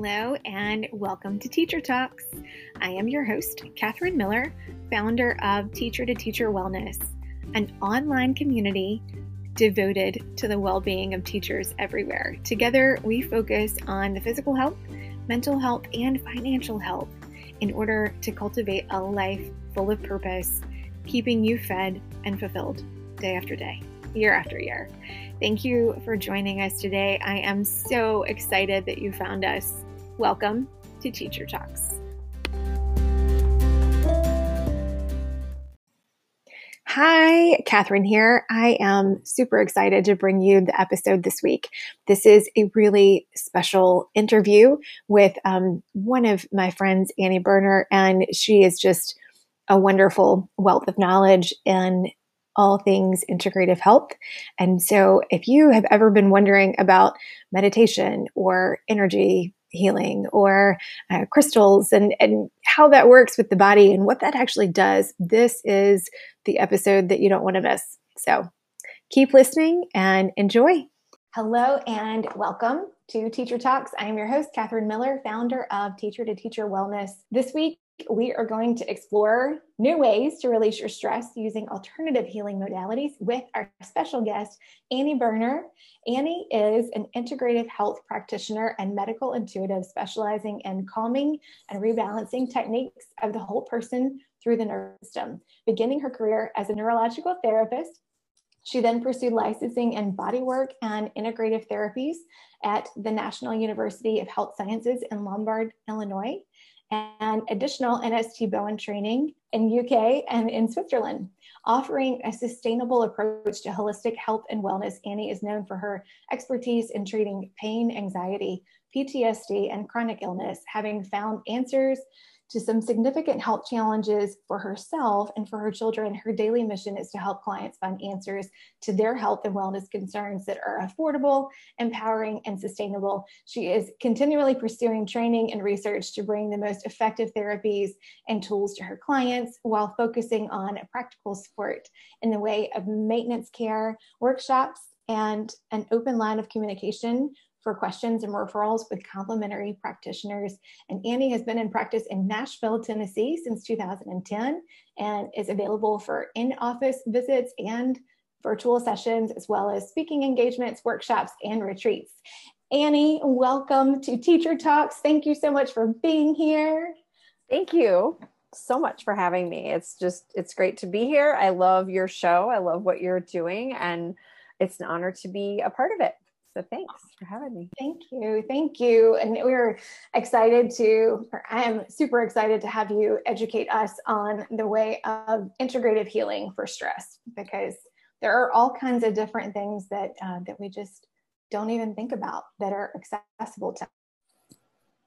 Hello, and welcome to Teacher Talks. I am your host, Catherine Miller, founder of Teacher to Teacher Wellness, an online community devoted to the well being of teachers everywhere. Together, we focus on the physical health, mental health, and financial health in order to cultivate a life full of purpose, keeping you fed and fulfilled day after day, year after year. Thank you for joining us today. I am so excited that you found us. Welcome to Teacher Talks. Hi, Catherine here. I am super excited to bring you the episode this week. This is a really special interview with um, one of my friends, Annie Boerner, and she is just a wonderful wealth of knowledge in all things integrative health. And so, if you have ever been wondering about meditation or energy healing or uh, crystals and, and how that works with the body and what that actually does, this is the episode that you don't want to miss. So, keep listening and enjoy. Hello and welcome to Teacher Talks. I am your host, Catherine Miller, founder of Teacher to Teacher Wellness. This week, we are going to explore new ways to release your stress using alternative healing modalities with our special guest, Annie Boerner. Annie is an integrative health practitioner and medical intuitive specializing in calming and rebalancing techniques of the whole person through the nervous system. Beginning her career as a neurological therapist, she then pursued licensing in bodywork and integrative therapies at the National University of Health Sciences in Lombard, Illinois and additional NST Bowen training in UK and in Switzerland. Offering a sustainable approach to holistic health and wellness, Annie is known for her expertise in treating pain, anxiety, PTSD, and chronic illness, having found answers to some significant health challenges for herself and for her children. Her daily mission is to help clients find answers to their health and wellness concerns that are affordable, empowering, and sustainable. She is continually pursuing training and research to bring the most effective therapies and tools to her clients while focusing on practical support in the way of maintenance care, workshops, and an open line of communication for questions and referrals with complementary practitioners. And Annie has been in practice in Nashville, Tennessee since 2010 and is available for in office visits and virtual sessions, as well as speaking engagements, workshops, and retreats. Annie, welcome to Teacher Talks. Thank you so much for being here. Thank you so much for having me. It's just, it's great to be here. I love your show. I love what you're doing, and it's an honor to be a part of it. So thanks for having me. Thank you. Thank you. And we're excited to, I am super excited to have you educate us on the way of integrative healing for stress because there are all kinds of different things that uh, that we just don't even think about that are accessible to.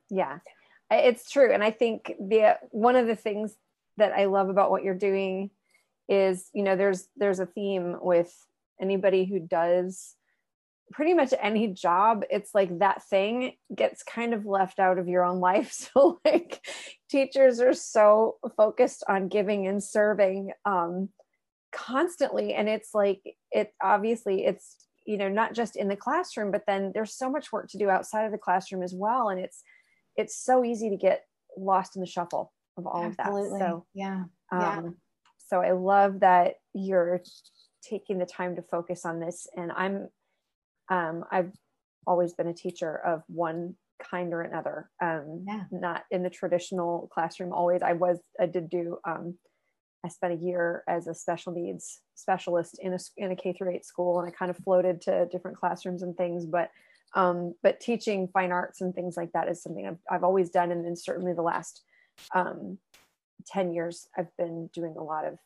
Yeah, it's true. And I think the one of the things that I love about what you're doing is, you know, there's there's a theme with anybody who does pretty much any job it's like that thing gets kind of left out of your own life. So like teachers are so focused on giving and serving um constantly. And it's like it obviously it's you know not just in the classroom but then there's so much work to do outside of the classroom as well. And it's it's so easy to get lost in the shuffle of all Absolutely. of that. So yeah. Um yeah. so i love that you're taking the time to focus on this. And i'm um, I've always been a teacher of one kind or another. Um, yeah. Not in the traditional classroom. Always, I was. I did do. Um, I spent a year as a special needs specialist in a in a K through eight school, and I kind of floated to different classrooms and things. But um, but teaching fine arts and things like that is something I've, I've always done, and then certainly the last um, ten years, I've been doing a lot of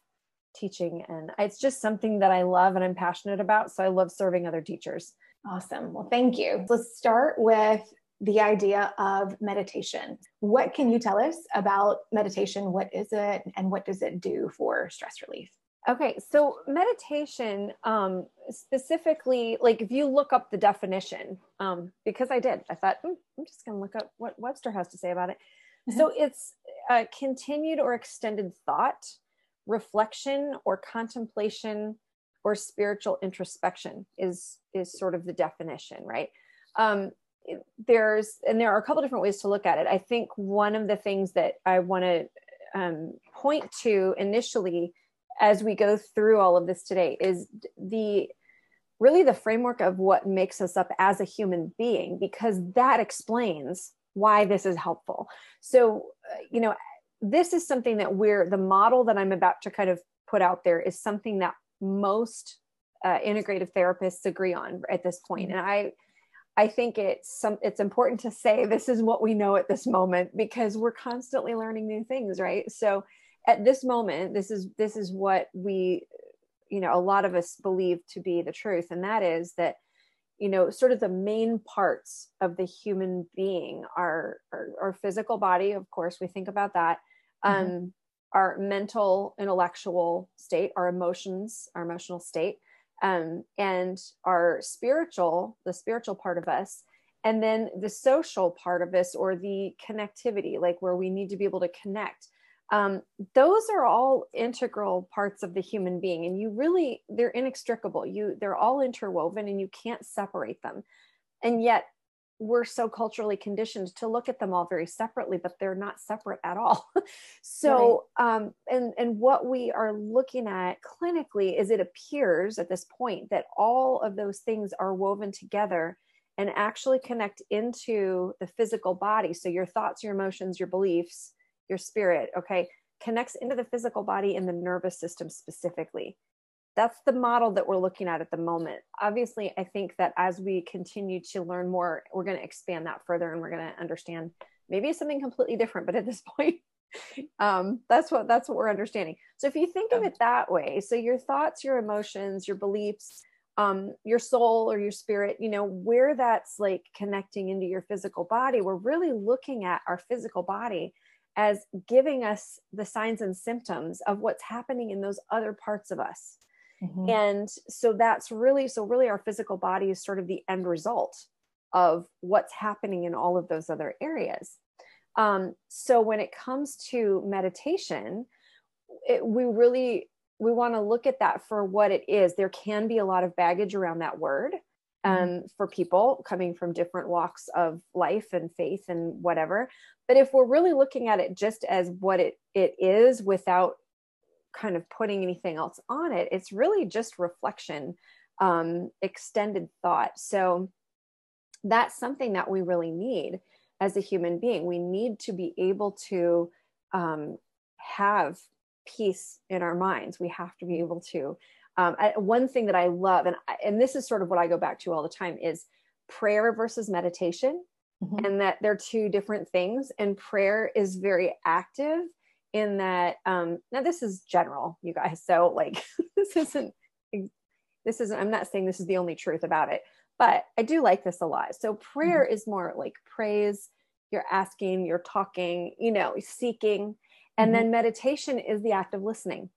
teaching, and it's just something that I love and I'm passionate about. So I love serving other teachers. Awesome. Well, thank you. Let's start with the idea of meditation. What can you tell us about meditation? What is it and what does it do for stress relief? Okay, so meditation, um, specifically, like if you look up the definition, um, because I did, I thought, mm, I'm just going to look up what Webster has to say about it. Mm-hmm. So it's a continued or extended thought, reflection, or contemplation or spiritual introspection is is sort of the definition right? Um, there's and there are a couple different ways to look at it. I think one of the things that i want to um, point to initially as we go through all of this today is the really the framework of what makes us up as a human being because that explains why this is helpful. So uh, you know this is something that we're the model that i'm about to kind of put out there is something that most uh, integrative therapists agree on at this point. And i i think it's some it's important to say this is what we know at this moment because we're constantly learning new things right? So at this moment this is this is what we you know a lot of us believe to be the truth. And that is that you know sort of the main parts of the human being are our, our physical body of course we think about that. Mm-hmm. Our mental intellectual state our emotions our emotional state um and our spiritual the spiritual part of us and then the social part of us or the connectivity like where we need to be able to connect. Um, those are all integral parts of the human being and you really they're inextricable. You they're all interwoven and you can't separate them. And yet we're so culturally conditioned to look at them all very separately but they're not separate at all so right. um and and what we are looking at clinically is it appears at this point that all of those things are woven together and actually connect into the physical body so your thoughts your emotions your beliefs your spirit, okay, connects into the physical body and the nervous system specifically. That's the model that we're looking at at the moment. Obviously, I think that as we continue to learn more, we're going to expand that further and we're going to understand maybe something completely different. But at this point, um, that's what that's what we're understanding. So if you think of it that way, so your thoughts, your emotions, your beliefs, um, your soul or your spirit, you know, where that's like connecting into your physical body, we're really looking at our physical body as giving us the signs and symptoms of what's happening in those other parts of us. Mm-hmm. And so that's really, so really our physical body is sort of the end result of what's happening in all of those other areas. Um, so when it comes to meditation, it, we really we want to look at that for what it is. There can be a lot of baggage around that word mm-hmm. um, for people coming from different walks of life and faith and whatever but if we're really looking at it just as what it it is without kind of putting anything else on it it's really just reflection um, extended thought so that's something that we really need as a human being we need to be able to um, have peace in our minds we have to be able to um, I, one thing that i love and and this is sort of what i go back to all the time is prayer versus meditation mm-hmm. and that they're two different things. And prayer is very active in that. Um, now, this is general, you guys. So, like, this isn't, this isn't, I'm not saying this is the only truth about it, but I do like this a lot. So, prayer mm-hmm. is more like praise, you're asking, you're talking, you know, seeking. And mm-hmm. then meditation is the act of listening.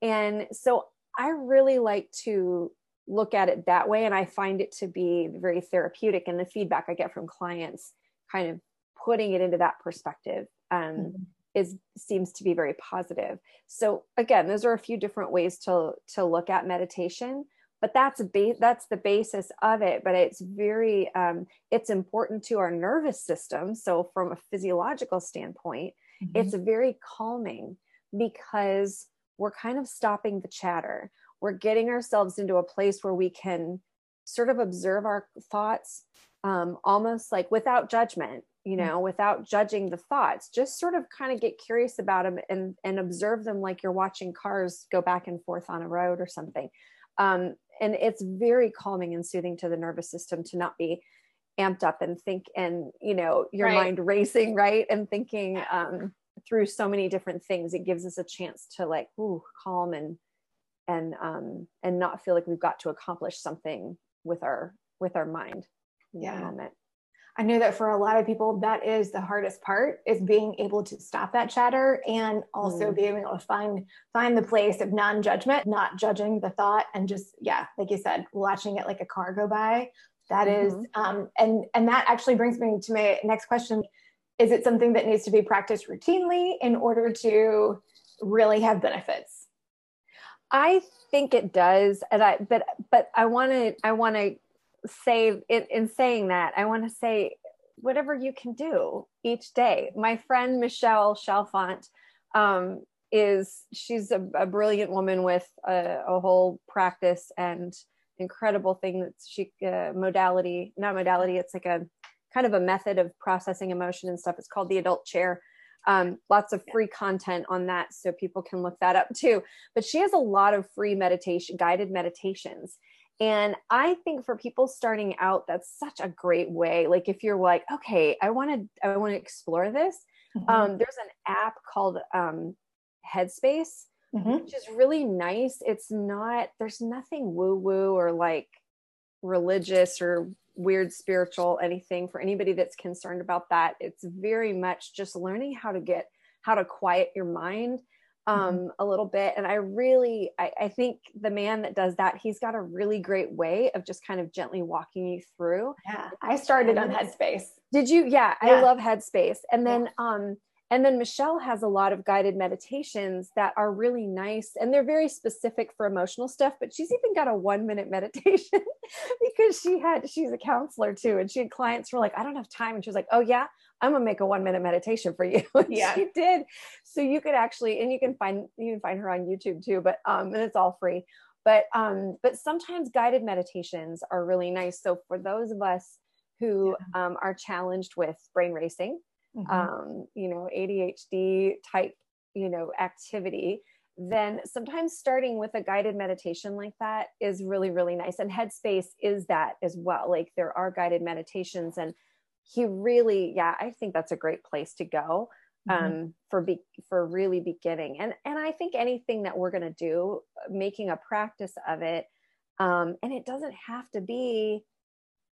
And so I really like to look at it that way and i find it to be very therapeutic and the feedback i get from clients kind of putting it into that perspective um, mm-hmm. Is seems to be very positive. So again those are a few different ways to to look at meditation but that's a ba- that's the basis of it but it's very um, it's important to our nervous system. So from a physiological standpoint mm-hmm. it's very calming because we're kind of stopping the chatter. We're getting ourselves into a place where we can sort of observe our thoughts um, almost like without judgment you mm. know without judging the thoughts just sort of kind of get curious about them and and observe them like you're watching cars go back and forth on a road or something. Um, and it's very calming and soothing to the nervous system to not be amped up and think and you know your right. mind racing right and thinking um, through so many different things. It gives us a chance to like ooh calm and and um, and not feel like we've got to accomplish something with our with our mind yeah. moment i know that for a lot of people that is the hardest part is being able to stop that chatter and also mm. being able to find find the place of non-judgment not judging the thought and just yeah like you said watching it like a car go by That mm-hmm. is, um, and and that actually brings me to my next question is it something that needs to be practiced routinely in order to really have benefits I think it does, and I but but I want to I want to say in, in saying that, I want to say whatever you can do each day. My friend Michelle Chalfant um, is she's a, a, brilliant woman with a, a, whole practice and incredible thing that she uh, modality, not modality. It's like a kind of a method of processing emotion and stuff. It's called the Adult Chair. Um, lots of free content on that, so people can look that up too. But she has a lot of free meditation, guided meditations and I think for people starting out, that's such a great way. Like if you're like, okay, I want to, I want to explore this. Mm-hmm. Um, there's an app called um, Headspace, mm-hmm. which is really nice. It's not, there's nothing woo woo or like religious or weird spiritual anything for anybody that's concerned about that. It's very much just learning how to get, how to quiet your mind. Um, mm-hmm. a little bit. And I really, I, I, think the man that does that, he's got a really great way of just kind of gently walking you through. Yeah. I started on Headspace. Did you? Yeah, yeah. I love Headspace. And then, yeah. um, and then Michelle has a lot of guided meditations that are really nice and they're very specific for emotional stuff. But she's even got a one minute meditation because she had, she's a counselor too. And she had clients who were like, I don't have time. And she was like, Oh, yeah, I'm gonna make a one minute meditation for you. yeah, she did. So you could actually, and you can find you can find her on YouTube too. But um, and it's all free. But um, but sometimes guided meditations are really nice. So for those of us who yeah. um, are challenged with brain racing, mm-hmm. um, you know, ADHD type, you know, activity, then sometimes starting with a guided meditation like that is really really nice. And Headspace is that as well. Like there are guided meditations and he really yeah i think that's a great place to go mm-hmm. um, mm-hmm. for be for really beginning and and i think anything that we're going to do making a practice of it um, and it doesn't have to be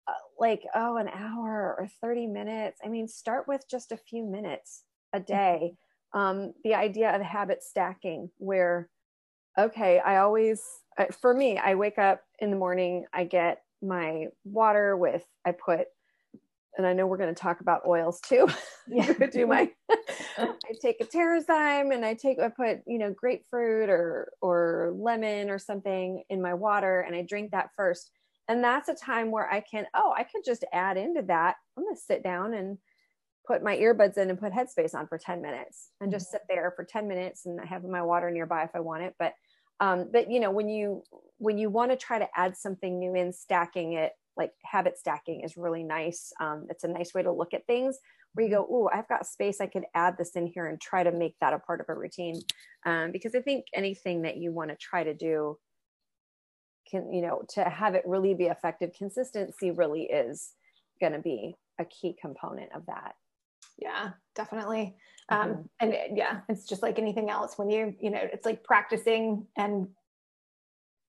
uh, like oh an hour or 30 minutes i mean start with just a few minutes a mm-hmm. day um, the idea of habit stacking where okay i always for me i wake up in the morning i get my water with i put and I know we're going to talk about oils too. Yeah. do my I take a Terrazyme and I take I put, you know, grapefruit or or lemon or something in my water and I drink that first. And that's a time where I can, oh, I could just add into that. I'm going to sit down and put my earbuds in and put headspace on for 10 minutes and just mm-hmm. sit there for 10 minutes and I have my water nearby if I want it. But um, but you know, when you when you want to try to add something new in, stacking it like habit stacking is really nice. Um, it's a nice way to look at things where you go, oh, I've got space. I could add this in here and try to make that a part of a routine. Um, because I think anything that you want to try to do can, you know, to have it really be effective, consistency really is going to be a key component of that. Yeah, definitely. Um, mm-hmm. and yeah, it's just like anything else when you, you know, it's like practicing and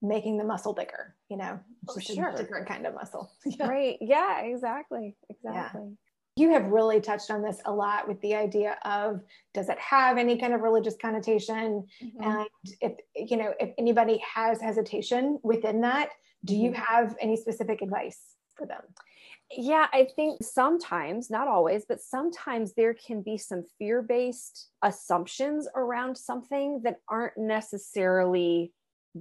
making the muscle bigger, you know, oh, sure. a different kind of muscle. yeah. Right. Yeah, exactly. Exactly. Yeah. You have really touched on this a lot with the idea of does it have any kind of religious connotation? Mm-hmm. And if, you know, if anybody has hesitation within that, do you mm-hmm. have any specific advice for them? Yeah, I think sometimes, not always, but sometimes there can be some fear based assumptions around something that aren't necessarily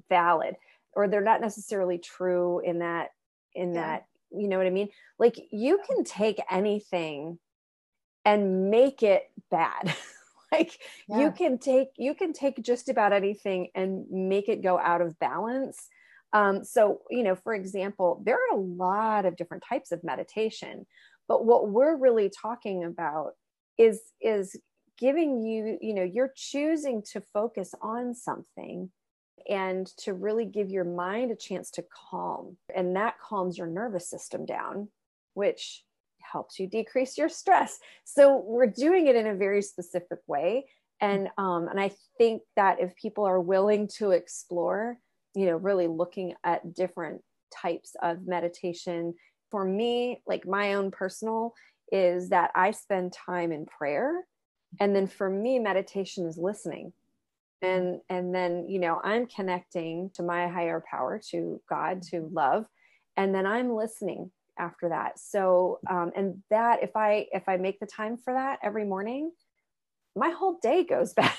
valid or they're not necessarily true in that in yeah. that you know what i mean like you can take anything and make it bad like yeah. you can take you can take just about anything and make it go out of balance um, so you know for example there are a lot of different types of meditation but what we're really talking about is is giving you you know you're choosing to focus on something and to really give your mind a chance to calm. And that calms your nervous system down, which helps you decrease your stress. So we're doing it in a very specific way. And um, and I think that if people are willing to explore, you know, really looking at different types of meditation, for me, like my own personal is that I spend time in prayer. And then for me, meditation is listening and and then you know i'm connecting to my higher power to god to love and then i'm listening after that. So um, and that if i if i make the time for that every morning my whole day goes better.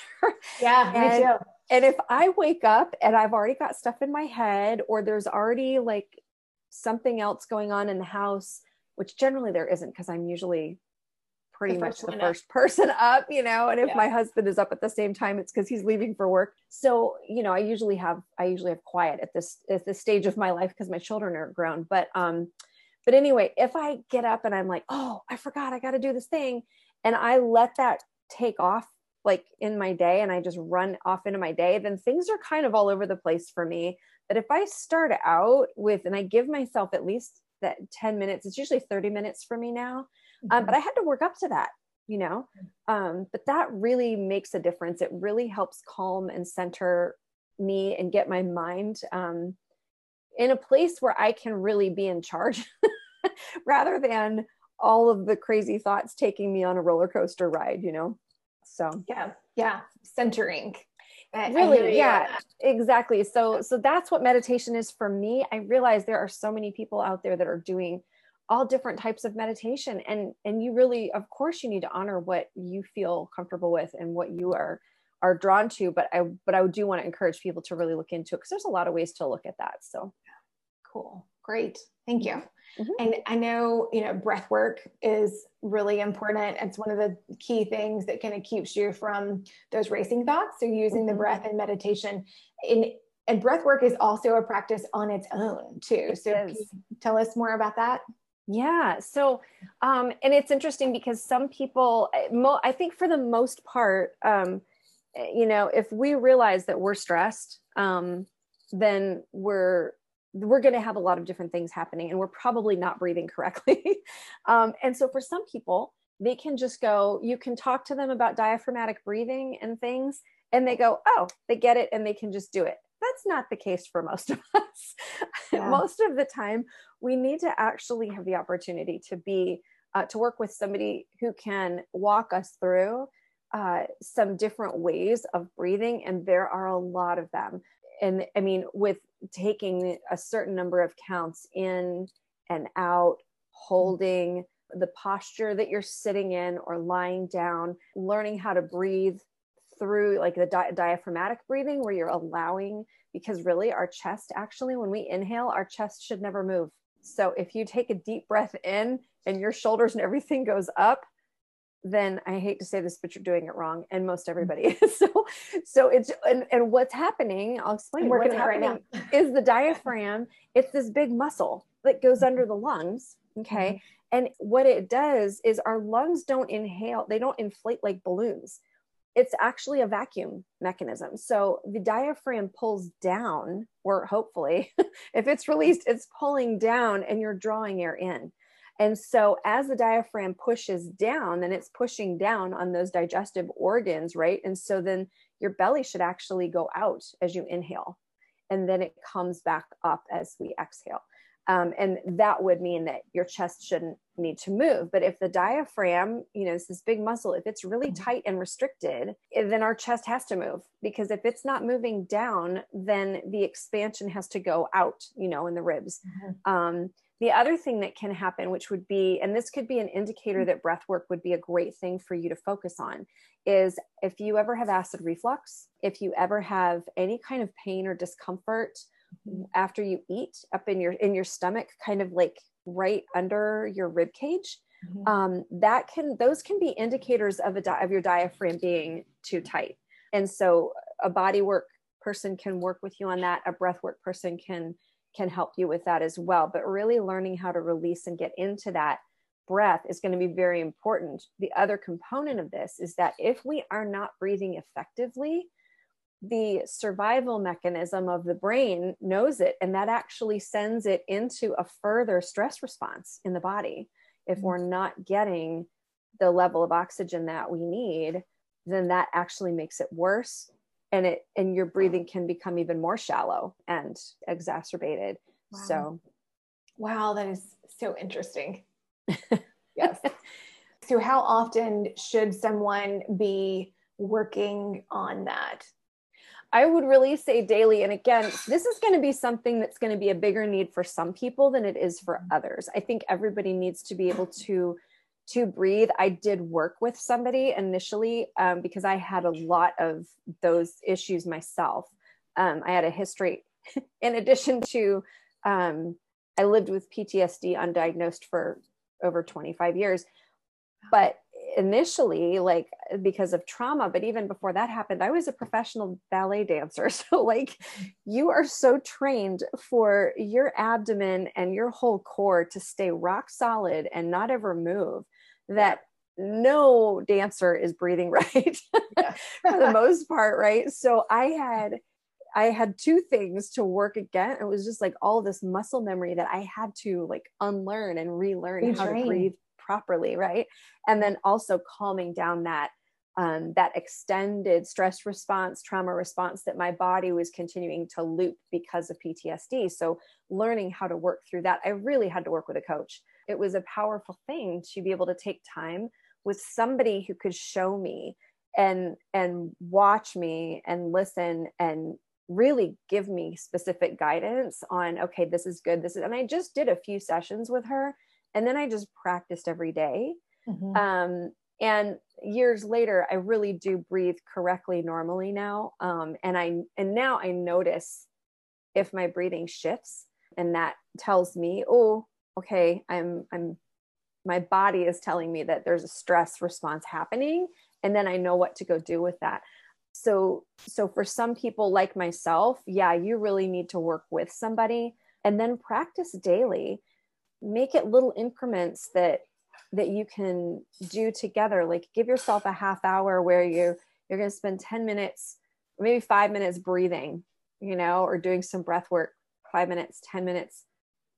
Yeah and, me too. and if i wake up and i've already got stuff in my head or there's already like something else going on in the house, which generally there isn't because I'm usually pretty the much the first up. person up, you know, and if yeah. my husband is up at the same time, it's because he's leaving for work. So, you know, I usually have, I usually have quiet at this, at this stage of my life because my children are grown. But, um, but anyway, if I get up and I'm like, oh, I forgot I got to do this thing, and I let that take off like in my day and I just run off into my day, then things are kind of all over the place for me. That if I start out with, and I give myself at least that 10 minutes, it's usually 30 minutes for me now. Um, mm-hmm. but I had to work up to that, you know. Um, but that really makes a difference. It really helps calm and center me and get my mind um, in a place where I can really be in charge rather than all of the crazy thoughts taking me on a roller coaster ride, you know? So, yeah, yeah, centering. really yeah exactly so so that's what meditation is for me i realize there are so many people out there that are doing all different types of meditation. And and you really of course you need to honor what you feel comfortable with and what you are are drawn to. But i but i do want to encourage people to really look into it because there's a lot of ways to look at that. So. Cool. Great. Thank you. Mm-hmm. and i know you know breath work is really important. It's one of the key things that kind of keeps you from those racing thoughts. So using mm-hmm. the breath and meditation. In and breath work is also a practice on its own too. It so tell us more about that yeah. So, um, and it's interesting because some people, eh, I think for the most part, um, eh, you know, if we realize that we're stressed, um, then we're we're going to have a lot of different things happening, and we're probably not breathing correctly. um, and so, for some people, they can just go. You can talk to them about diaphragmatic breathing and things, and they go, "Oh, they get it," and they can just do it that's not the case for most of us. Yeah. most of the time, we need to actually have the opportunity to be uh, to work with somebody who can walk us through uh, some different ways of breathing, and there are a lot of them. And I mean, with taking a certain number of counts in and out, holding the posture that you're sitting in or lying down, learning how to breathe through like the di- diaphragmatic breathing where you're allowing because really our chest actually when we inhale our chest should never move. So if you take a deep breath in and your shoulders and everything goes up then i hate to say this but you're doing it wrong and most everybody. Is so so it's and, and what's happening i'll explain what's happening? right now. is the diaphragm it's this big muscle that goes under the lungs okay? Mm-hmm. and what it does is our lungs don't inhale they don't inflate like balloons it's actually a vacuum mechanism. So the diaphragm pulls down, or hopefully, if it's released, it's pulling down and you're drawing air in. And so as the diaphragm pushes down, then it's pushing down on those digestive organs, right? And so then your belly should actually go out as you inhale. And then it comes back up as we exhale. Um, and that would mean that your chest shouldn't need to move. But if the diaphragm, you know, it's this big muscle, if it's really mm-hmm. tight and restricted, eh, then our chest has to move because if it's not moving down, then the expansion has to go out, you know, in the ribs. Mm-hmm. Um, the other thing that can happen, which would be, and this could be an indicator mm-hmm. that breath work would be a great thing for you to focus on, is if you ever have acid reflux, if you ever have any kind of pain or discomfort after you eat up in your in your stomach kind of like right under your rib cage mm-hmm. um, that can those can be indicators of a di- of your diaphragm being too tight. And so a body work person can work with you on that. A breath work person can can help you with that as well. But really learning how to release and get into that breath is going to be very important. The other component of this is that if we are not breathing effectively the survival mechanism of the brain knows it and that actually sends it into a further stress response in the body. If we're mm. not getting the level of oxygen that we need then that actually makes it worse and it and your breathing can become even more shallow and exacerbated. Wow. so wow that is so interesting. Yes. So how often should someone be working on that I would really say daily. And again, this is going to be something that's going to be a bigger need for some people than it is for others. I think everybody needs to be able to to breathe. I did work with somebody initially um, because I had a lot of those issues myself. Um, I had a history, in addition to um, I lived with PTSD undiagnosed for over 25 years. But initially, like because of trauma, but even before that happened, I was a professional ballet dancer. So, like, you are so trained for your abdomen and your whole core to stay rock solid and not ever move that no dancer is breathing right for the most part, right? So, I had I had two things to work again. It was just like all this muscle memory that I had to like unlearn and relearn Retrain. how to breathe properly, right? And then also calming down that um, that extended stress response, trauma response that my body was continuing to loop because of PTSD. So learning how to work through that, I really had to work with a coach. It was a powerful thing to be able to take time with somebody who could show me and and watch me and listen and really give me specific guidance on okay this is good this is and i just did a few sessions with her and then i just practiced every day. Mm-hmm. um, and years later i really do breathe correctly normally now um, and i and now i notice if my breathing shifts and that tells me oh okay i'm i'm my body is telling me that there's a stress response happening and then i know what to go do with that so so for some people like myself yeah you really need to work with somebody and then practice daily make it little increments that that you can do together. Like give yourself a half hour where you you're going to spend 10 minutes maybe 5 minutes breathing you know or doing some breath work 5 minutes 10 minutes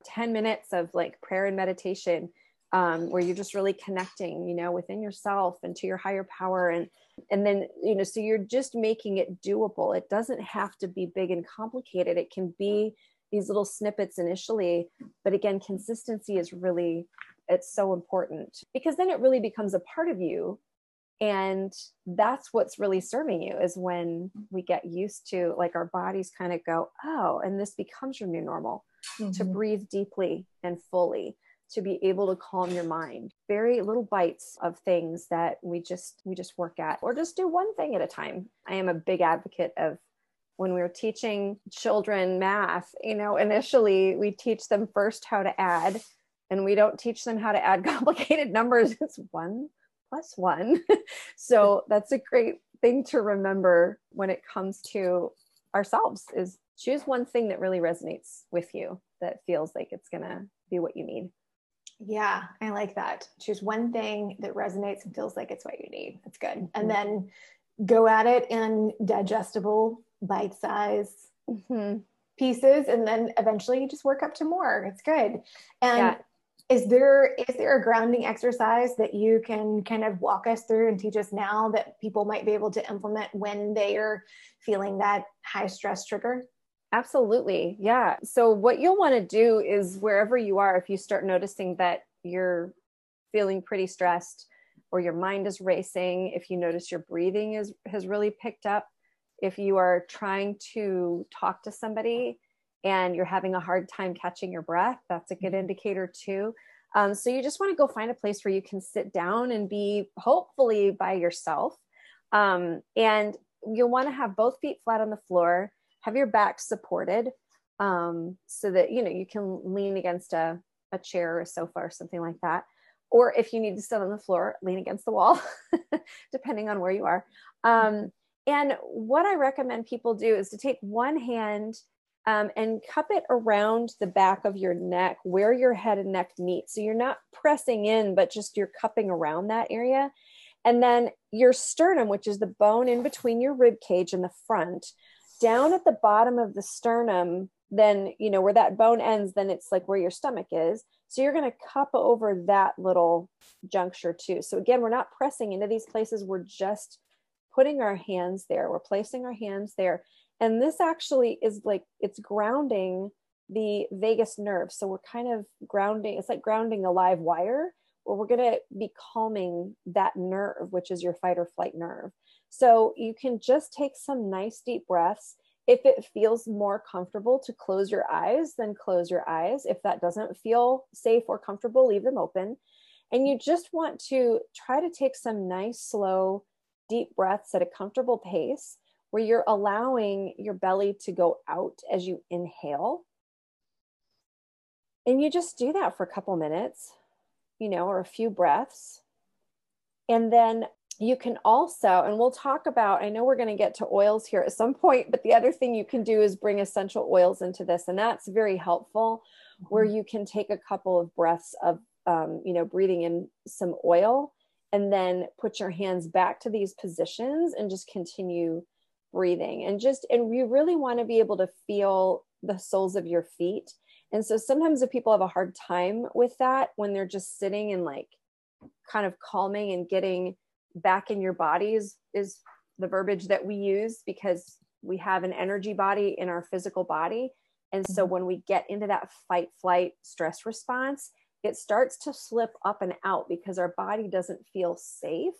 10 minutes of like prayer and meditation um, where you're just really connecting you know within yourself and to your higher power. And and then you know so you're just making it doable. It doesn't have to be big and complicated. It can be these little snippets initially but again consistency is really it's so important because then it really becomes a part of you. And that's what's really serving you is when we get used to like our bodies kind of go oh and this becomes your new normal mm-hmm. to breathe deeply and fully to be able to calm your mind. Very little bites of things that we just we just work at or just do one thing at a time. I am a big advocate of when we were teaching children math you know initially we teach them first how to add and we don't teach them how to add complicated numbers it's one plus one so that's a great thing to remember when it comes to ourselves is choose one thing that really resonates with you that feels like it's going to be what you need yeah, I like that. Choose one thing that resonates and feels like it's what you need. That's good. Mm-hmm. And then go at it in digestible, bite size mm-hmm. pieces. And then eventually you just work up to more. It's good. And yeah. is there is there a grounding exercise that you can kind of walk us through and teach us now that people might be able to implement when they are feeling that high stress trigger? Absolutely. Yeah. So, what you'll want to do is wherever you are, if you start noticing that you're feeling pretty stressed or your mind is racing, if you notice your breathing is has really picked up, if you are trying to talk to somebody and you're having a hard time catching your breath, that's a good mm-hmm. indicator too. Um, so, you just want to go find a place where you can sit down and be hopefully by yourself. Um, and you'll want to have both feet flat on the floor have your back supported um, so that you know you can lean against a, a chair or a sofa or something like that or if you need to sit on the floor lean against the wall depending on where you are um, and what i recommend people do is to take one hand um, and cup it around the back of your neck where your head and neck meet so you're not pressing in but just you're cupping around that area and then your sternum which is the bone in between your rib cage in the front down at the bottom of the sternum, then, you know, where that bone ends, then it's like where your stomach is. So you're going to cup over that little juncture too. So again, we're not pressing into these places. We're just putting our hands there. We're placing our hands there. And this actually is like, it's grounding the vagus nerve. So we're kind of grounding, it's like grounding a live wire where we're going to be calming that nerve, which is your fight or flight nerve. So you can just take some nice deep breaths. If it feels more comfortable to close your eyes, then close your eyes. If that doesn't feel safe or comfortable, leave them open. And you just want to try to take some nice, slow, deep breaths at a comfortable pace where you're allowing your belly to go out as you inhale and you just do that for a couple minutes, you know, or a few breaths. And then you can also, and we'll talk about, I know we're going to get to oils here at some point, but the other thing you can do is bring essential oils into this. And that's very helpful, mm-hmm. where you can take a couple of breaths of, um, you know, breathing in some oil and then put your hands back to these positions and just continue breathing. And just, and you really want to be able to feel the soles of your feet. And so sometimes if people have a hard time with that when they're just sitting and like kind of calming and getting back in your bodies is, the verbiage that we use because we have an energy body in our physical body. And so mm-hmm. when we get into that fight, flight, stress response, it starts to slip up and out because our body doesn't feel safe.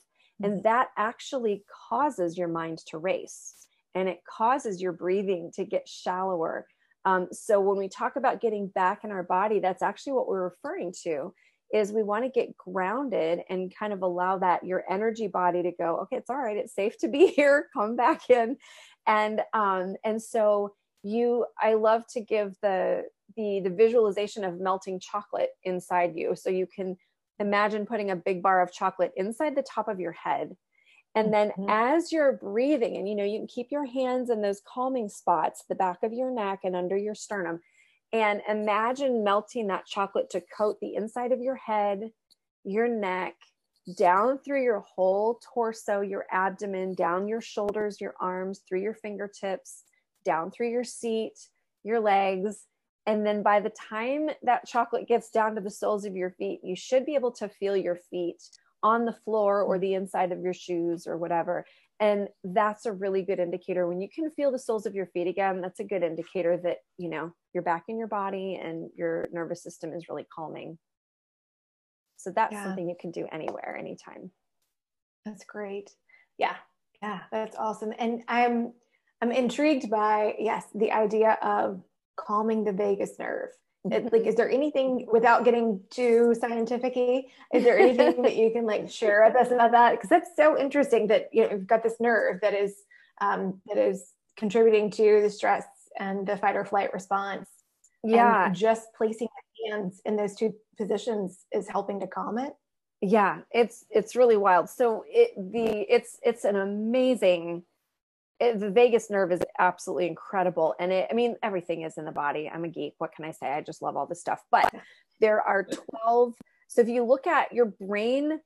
And that actually causes your mind to race and it causes your breathing to get shallower. Um, so when we talk about getting back in our body, that's actually what we're referring to is we want to get grounded and kind of allow that your energy body to go okay it's all right it's safe to be here come back in and um and so you i love to give the the the visualization of melting chocolate inside you so you can imagine putting a big bar of chocolate inside the top of your head and then mm-hmm. as you're breathing and you know you can keep your hands in those calming spots the back of your neck and under your sternum and imagine melting that chocolate to coat the inside of your head, your neck, down through your whole torso, your abdomen, down your shoulders, your arms, through your fingertips, down through your seat, your legs. And then by the time that chocolate gets down to the soles of your feet, you should be able to feel your feet on the floor or the inside of your shoes or whatever. And that's a really good indicator. When you can feel the soles of your feet again, that's a good indicator that, you know, you're back in your body and your nervous system is really calming. So that's yeah. something you can do anywhere, anytime. That's great. Yeah. Yeah, that's awesome. And I'm I'm intrigued by yes, the idea of calming the vagus nerve. It, like, is there anything without getting too scientific Is there anything that you can like share with us about that? Because that's so interesting that you know you've got this nerve that is um, that is contributing to the stress and the fight or flight response. Yeah. Just placing the hands in those two positions is helping to calm it. Yeah, it's it's really wild. So it the it's it's an amazing it, the vagus nerve is absolutely incredible and it i mean everything is in the body. I'm a geek. What can i say? I just love all this stuff. But there are 12 so if you look at your brain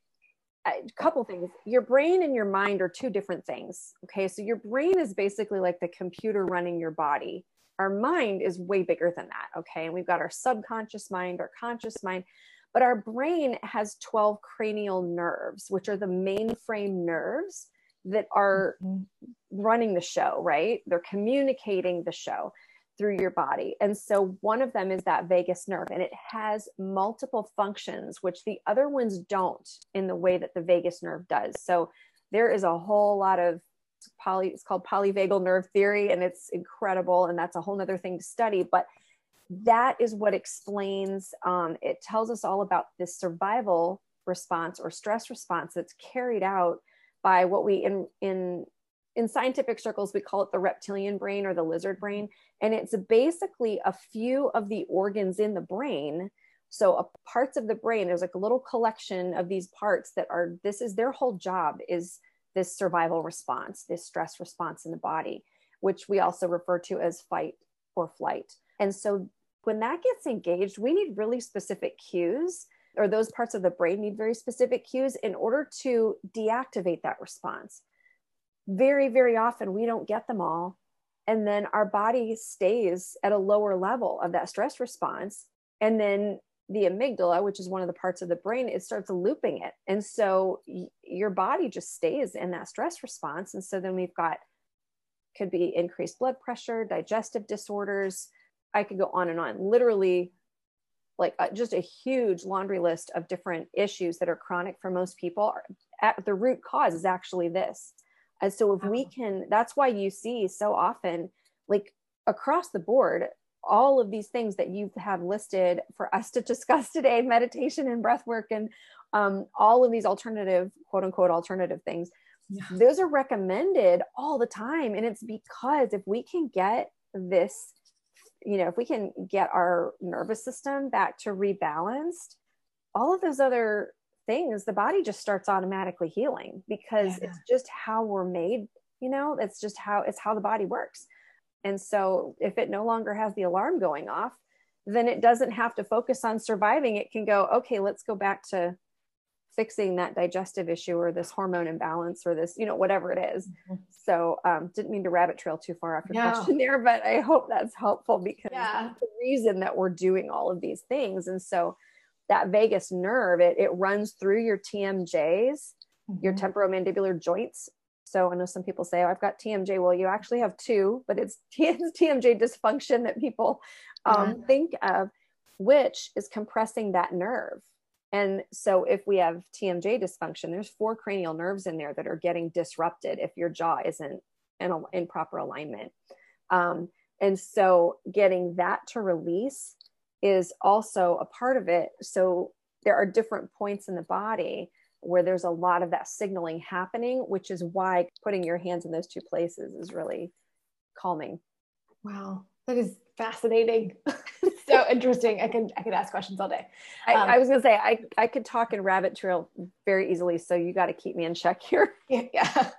a couple things. Your brain and your mind are two different things okay? So your brain is basically like the computer running your body. Our mind is way bigger than that okay? And we've got our subconscious mind our conscious mind. But our brain has 12 cranial nerves which are the mainframe nerves that are mm-hmm. running the show right they're communicating the show through your body. And so one of them is that vagus nerve, and it has multiple functions, which the other ones don't in the way that the vagus nerve does. So there is a whole lot of poly, it's called polyvagal nerve theory, and it's incredible. And that's a whole nother thing to study. But that is what explains, um, it tells us all about this survival response or stress response that's carried out by what we in in in scientific circles, we call it the reptilian brain or the lizard brain. And it's basically a few of the organs in the brain. So, parts of the brain, there's like a little collection of these parts that are, this is their whole job is this survival response, this stress response in the body, which we also refer to as fight or flight. And so, when that gets engaged, we need really specific cues or those parts of the brain need very specific cues in order to deactivate that response very, very often we don't get them all. And then our body stays at a lower level of that stress response. And then the amygdala, which is one of the parts of the brain, it starts looping it. And so y- your body just stays in that stress response. And so then we've got, could be increased blood pressure, digestive disorders. I could go on and on. Literally, like uh, just a huge laundry list of different issues that are chronic for most people. At the root cause is actually this and so if we can, that's why you see so often, like across the board, all of these things that you have listed for us to discuss today, meditation and breath work and um, all of these alternative, quote unquote, alternative things, yeah. those are recommended all the time. And it's because if we can get this you know if we can get our nervous system back to rebalanced all of those other things the body just starts automatically healing because yeah. it's just how we're made you know? It's just how it's how the body works. And so if it no longer has the alarm going off then it doesn't have to focus on surviving. It can go okay let's go back to fixing that digestive issue or this hormone imbalance or this you know whatever it is. Mm-hmm. so um, didn't mean to rabbit trail too far after no. question there but i hope that's helpful because yeah. the reason that we're doing all of these things and so that vagus nerve it, it runs through your tmjs mm-hmm. your temporomandibular joints so i know some people say oh i've got tmj well you actually have two but it's tmj dysfunction that people um, yeah. think of which is compressing that nerve and so if we have TMJ dysfunction, there's four cranial nerves in there that are getting disrupted if your jaw isn't in, in proper alignment. Um, and so getting that to release is also a part of it. So there are different points in the body where there's a lot of that signaling happening, which is why putting your hands in those two places is really calming. Wow, that is fascinating. interesting. I could I could ask questions all day. Um, I, I, was gonna say I I could talk in rabbit trail very easily. So you got to keep me in check here. Yeah, yeah.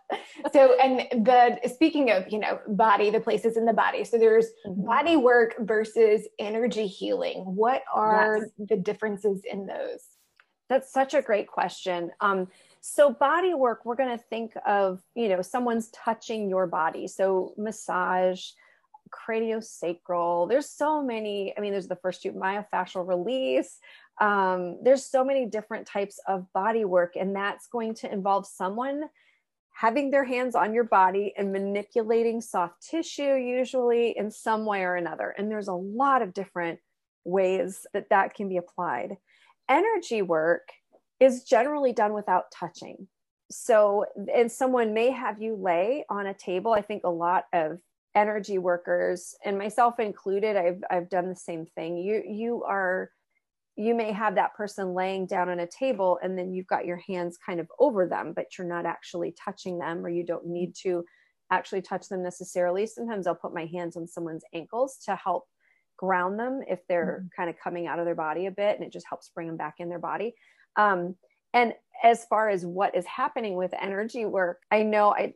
So and the speaking of you know body, the places in the body. So there's mm-hmm. body work versus energy healing. What are yes. the differences in those? That's such a great question. Um, so body work, we're going to think of you know someone's touching your body. So massage craniosacral. There's so many. I mean, there's the first two myofascial release. Um, there's so many different types of body work, and that's going to involve someone having their hands on your body and manipulating soft tissue, usually in some way or another. And there's a lot of different ways that that can be applied. Energy work is generally done without touching. So, and someone may have you lay on a table. I think a lot of energy workers and myself included i've i've done the same thing. You you are you may have that person laying down on a table and then you've got your hands kind of over them but you're not actually touching them or you don't need to actually touch them necessarily. Sometimes i'll put my hands on someone's ankles to help ground them if they're mm-hmm. kind of coming out of their body a bit and it just helps bring them back in their body. Um, and as far as what is happening with energy work i know i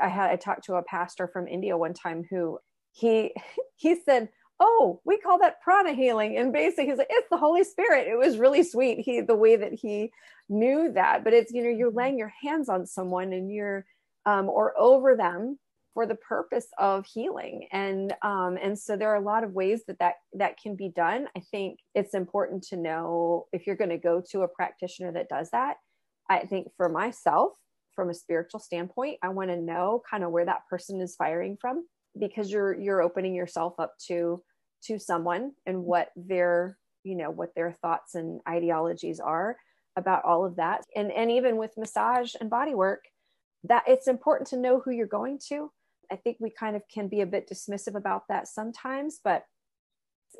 i had i talked to a pastor from india one time who he he said oh we call that prana healing. And basically he's like it's the holy spirit. It was really sweet he the way that he knew that. But it's you know you're laying your hands on someone and you're um, or over them for the purpose of healing. And um, and so there are a lot of ways that that that can be done. I think it's important to know if you're going to go to a practitioner that does that. I think for myself from a spiritual standpoint i want to know kind of where that person is firing from because you're you're opening yourself up to to someone and what their you know what their thoughts and ideologies are about all of that and and even with massage and body work that it's important to know who you're going to I think we kind of can be a bit dismissive about that sometimes, but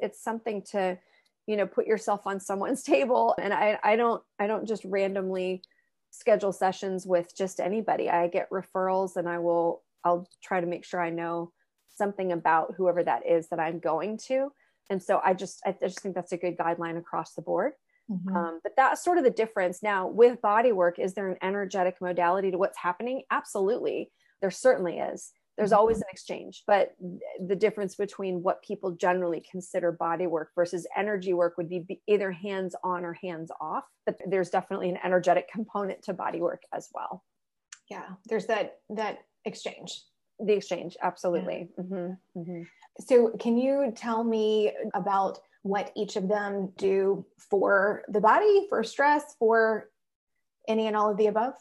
it's something to, you know, put yourself on someone's table. And I, I don't, I don't just randomly schedule sessions with just anybody. I get referrals and I will, I'll try to make sure I know something about whoever that is that I'm going to. And so I just, I just think that's a good guideline across the board. Mm-hmm. Um, but that's sort of the difference. Now, with body work, is there an energetic modality to what's happening? Absolutely. There certainly is there's mm-hmm. always an exchange but the difference between what people generally consider body work versus energy work would be either hands on or hands off but there's definitely an energetic component to body work as well yeah there's that that exchange the exchange absolutely yeah. mm-hmm. Mm-hmm. so can you tell me about what each of them do for the body for stress for any and all of the above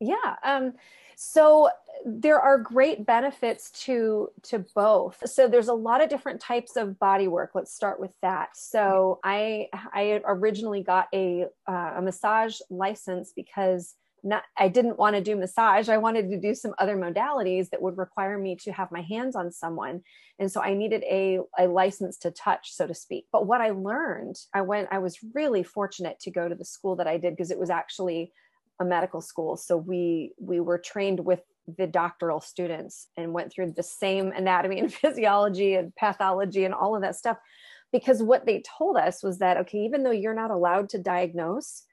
yeah um so there are great benefits to to both. So there's a lot of different types of body work. Let's start with that. So i i originally got a uh, a massage license because not i didn't want to do massage. I wanted to do some other modalities that would require me to have my hands on someone. And so i needed a, a license to touch so to speak. But what i learned i went i was really fortunate to go to the school that i did because it was actually a medical school. So we we were trained with the doctoral students and went through the same anatomy and physiology and pathology and all of that stuff because what they told us was that okay even though you're not allowed to diagnose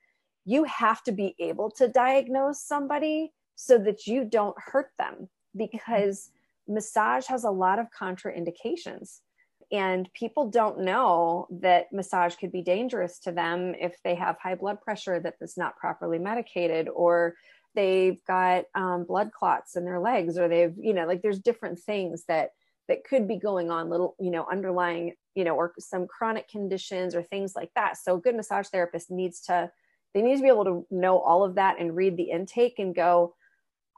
you have to be able to diagnose somebody so that you don't hurt them because massage has a lot of contraindications and people don't know that massage could be dangerous to them if they have high blood pressure that is not properly medicated or they've got um, blood clots in their legs or they've you know like there's different things that that could be going on little you know underlying you know or some chronic conditions or things like that. So a good massage therapist needs to they need to be able to know all of that and read the intake and go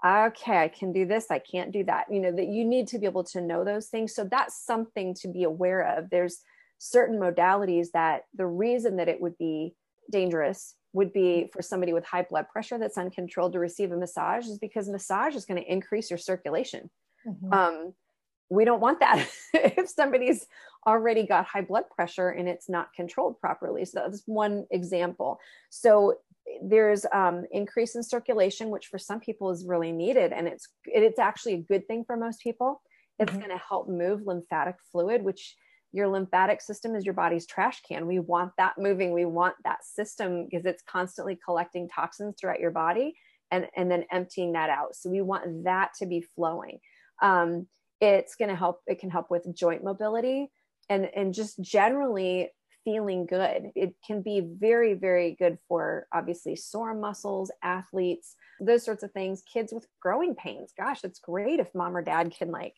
okay i can do this i can't do that you know that you need to be able to know those things so that's something to be aware of there's certain modalities that the reason that it would be dangerous would be for somebody with high blood pressure that's uncontrolled to receive a massage is because massage is going to increase your circulation mm-hmm. um, we don't want that if somebody's already got high blood pressure and it's not controlled properly so that's one example so there's um, increase in circulation, which for some people is really needed, and it's it's actually a good thing for most people. It's mm-hmm. going to help move lymphatic fluid, which your lymphatic system is your body's trash can. We want that moving. We want that system because it's constantly collecting toxins throughout your body and and then emptying that out. So we want that to be flowing. Um, it's going to help. It can help with joint mobility and and just generally feeling good. It can be very, very good for obviously sore muscles, athletes, those sorts of things. Kids with growing pains. Gosh, it's great if mom or dad can like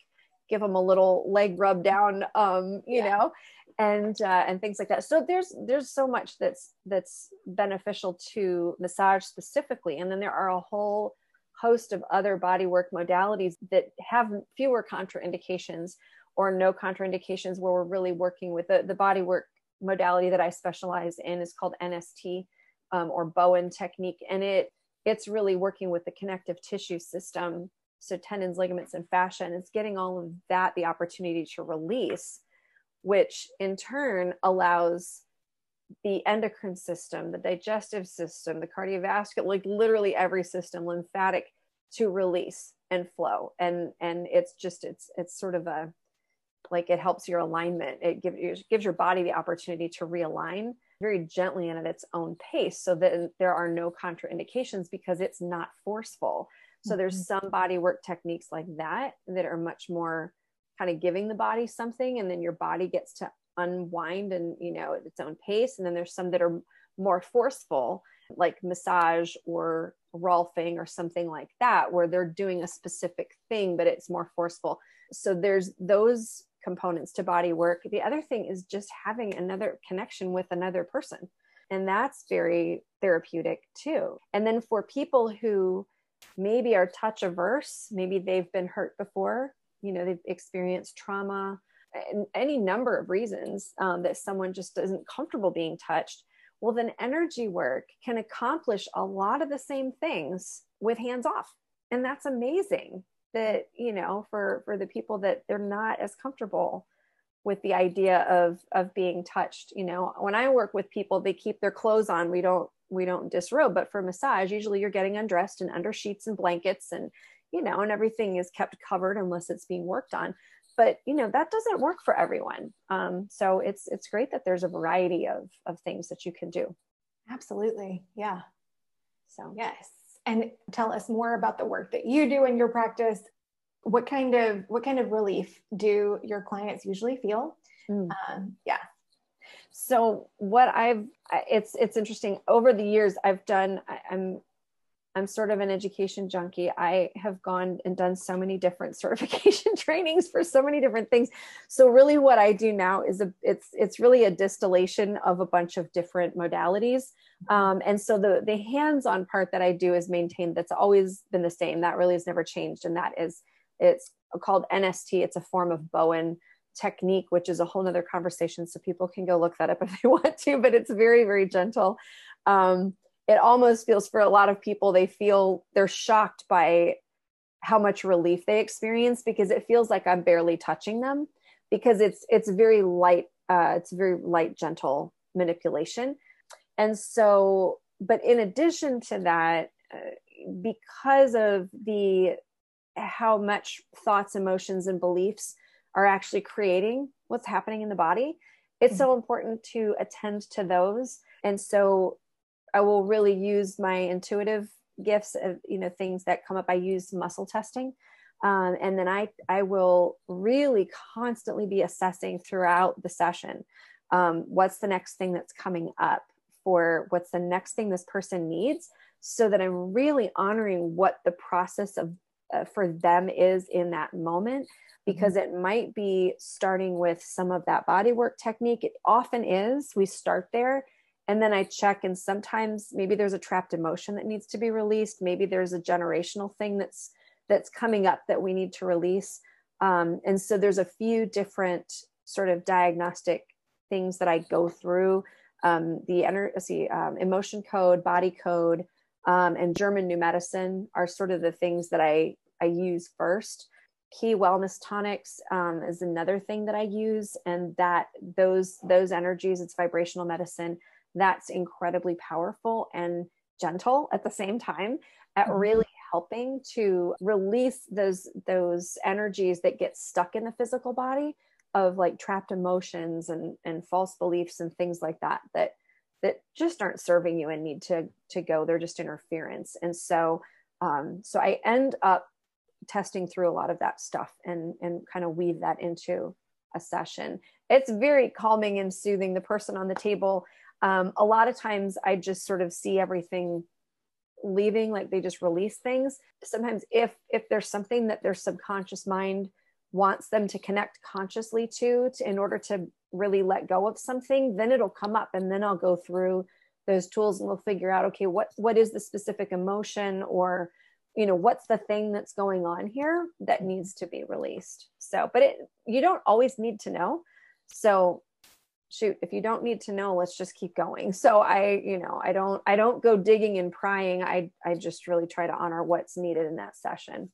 give them a little leg rub down, um, you yeah. know, and uh, and things like that. So there's there's so much that's that's beneficial to massage specifically, and then there are a whole host of other bodywork modalities that have fewer contraindications or no contraindications where we're really working with the, the bodywork modality that I specialize in is called NST um, or Bowen technique, and it it's really working with the connective tissue system, so tendons, ligaments, and fascia. And it's getting all of that the opportunity to release, which in turn allows the endocrine system, the digestive system, the cardiovascular, like literally every system, lymphatic, to release and flow. And and it's just it's it's sort of a like it helps your alignment. It gives gives your body the opportunity to realign very gently and at its own pace so that there are no contraindications because it's not forceful. So mm-hmm. there's some body work techniques like that that are much more kind of giving the body something and then your body gets to unwind and you know at its own pace. And then there's some that are more forceful like massage or rolfing or something like that where they're doing a specific thing but it's more forceful. So there's those components to body work. The other thing is just having another connection with another person. And that's very therapeutic too. And then for people who maybe are touch averse, maybe they've been hurt before, you know, they've experienced trauma, any number of reasons um, that someone just isn't comfortable being touched. Well, then energy work can accomplish a lot of the same things with hands off. And that's amazing that you know for for the people that they're not as comfortable with the idea of of being touched you know. When i work with people they keep their clothes on. We don't we don't disrobe but for massage usually you're getting undressed and under sheets and blankets and you know and everything is kept covered unless it's being worked on. But you know that doesn't work for everyone. Um, so it's it's great that there's a variety of of things that you can do. Absolutely. Yeah. So yes and tell us more about the work that you do in your practice. What kind of what kind of relief do your clients usually feel? Mm. um, yeah. So what i've it's it's interesting. Over the years i've done I, i'm i'm sort of an education junkie i have gone and done so many different certification trainings for so many different things so really what i do now is a it's it's really a distillation of a bunch of different modalities um, and so the the hands-on part that I do is maintained. That's always been the same. That really has never changed, and that is it's called NST. It's a form of Bowen technique, which is a whole nother conversation. So people can go look that up if they want to. But it's very very gentle. Um, it almost feels for a lot of people they feel they're shocked by how much relief they experience because it feels like I'm barely touching them because it's it's very light. Uh, it's very light, gentle manipulation and so but in addition to that uh, because of the how much thoughts emotions and beliefs are actually creating what's happening in the body it's mm-hmm. so important to attend to those and so i will really use my intuitive gifts of you know things that come up. I use muscle testing um, and then i i will really constantly be assessing throughout the session um, what's the next thing that's coming up for what's the next thing this person needs so that i'm really honoring what the process of uh, for them is in that moment because it might be starting with some of that body work technique. It often is. We start there and then i check and sometimes maybe there's a trapped emotion that needs to be released. Maybe there's a generational thing that's that's coming up that we need to release. Um, and so there's a few different sort of diagnostic things that i go through. Um, the ener- see, um, emotion code body code um, and german new medicine are sort of the things that i i use first. Key wellness tonics um, is another thing that i use and that those those energies it's vibrational medicine that's incredibly powerful and gentle at the same time at mm-hmm. really helping to release those those energies that get stuck in the physical body of like trapped emotions and and false beliefs and things like that that that just aren't serving you and need to to go. They're just interference. And so um so i end up testing through a lot of that stuff and and kind of weave that into a session. It's very calming and soothing. The person on the table um, a lot of times i just sort of see everything leaving like they just release things. Sometimes if if there's something that their subconscious mind wants them to connect consciously to, to in order to really let go of something then it'll come up and then i'll go through those tools and we'll figure out okay what what is the specific emotion or you know what's the thing that's going on here that needs to be released? So but it you don't always need to know. So shoot if you don't need to know let's just keep going. So i you know i don't i don't go digging and prying. I i just really try to honor what's needed in that session.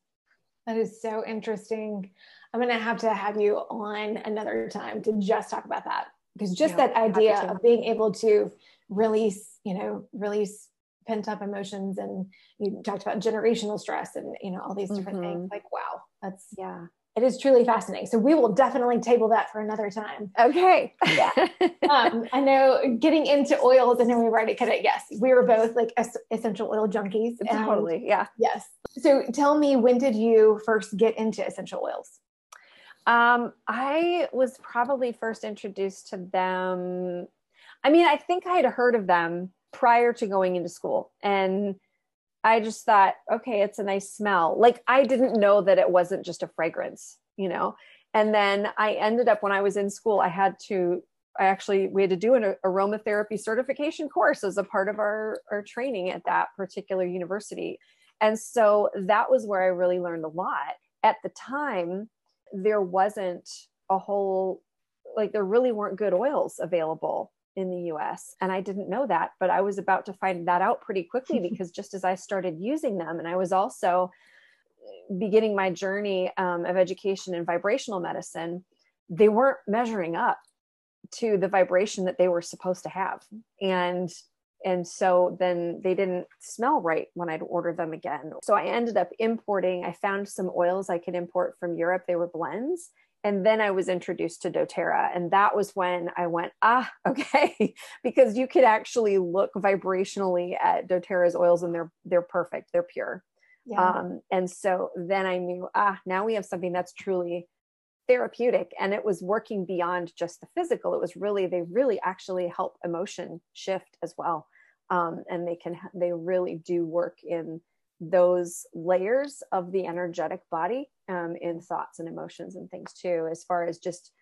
That is so interesting. I'm going to have to have you on another time to just talk about that because just yeah, that idea of being able to release you know release pent up emotions and you talked about generational stress and you know all these different mm-hmm. things like wow that's yeah it is truly fascinating. So we will definitely table that for another time. Okay. yeah. Um, I know getting into oils, I know we've already kind of, yes, we were both like essential oil junkies. Totally. Yeah. Yes. So tell me, when did you first get into essential oils? Um, I was probably first introduced to them. I mean, I think I had heard of them prior to going into school and I just thought, okay, it's a nice smell. Like I didn't know that it wasn't just a fragrance, you know. And then I ended up when I was in school, I had to I actually we had to do an aromatherapy certification course as a part of our our training at that particular university. And so that was where I really learned a lot. At the time, there wasn't a whole like there really weren't good oils available in the US. And I didn't know that, but I was about to find that out pretty quickly because just as I started using them, and I was also beginning my journey um, of education in vibrational medicine, they weren't measuring up to the vibration that they were supposed to have. And and so then they didn't smell right when I'd order them again. So I ended up importing, I found some oils I could import from Europe. They were blends and then I was introduced to doTERRA. And that was when I went, ah, okay, because you could actually look vibrationally at doTERRA's oils and they're they're perfect, they're pure. Yeah. Um, and so then I knew, ah, now we have something that's truly therapeutic. And it was working beyond just the physical. It was really, they really actually help emotion shift as well. Um, and they can they really do work in those layers of the energetic body um, in thoughts and emotions and things too, as far as just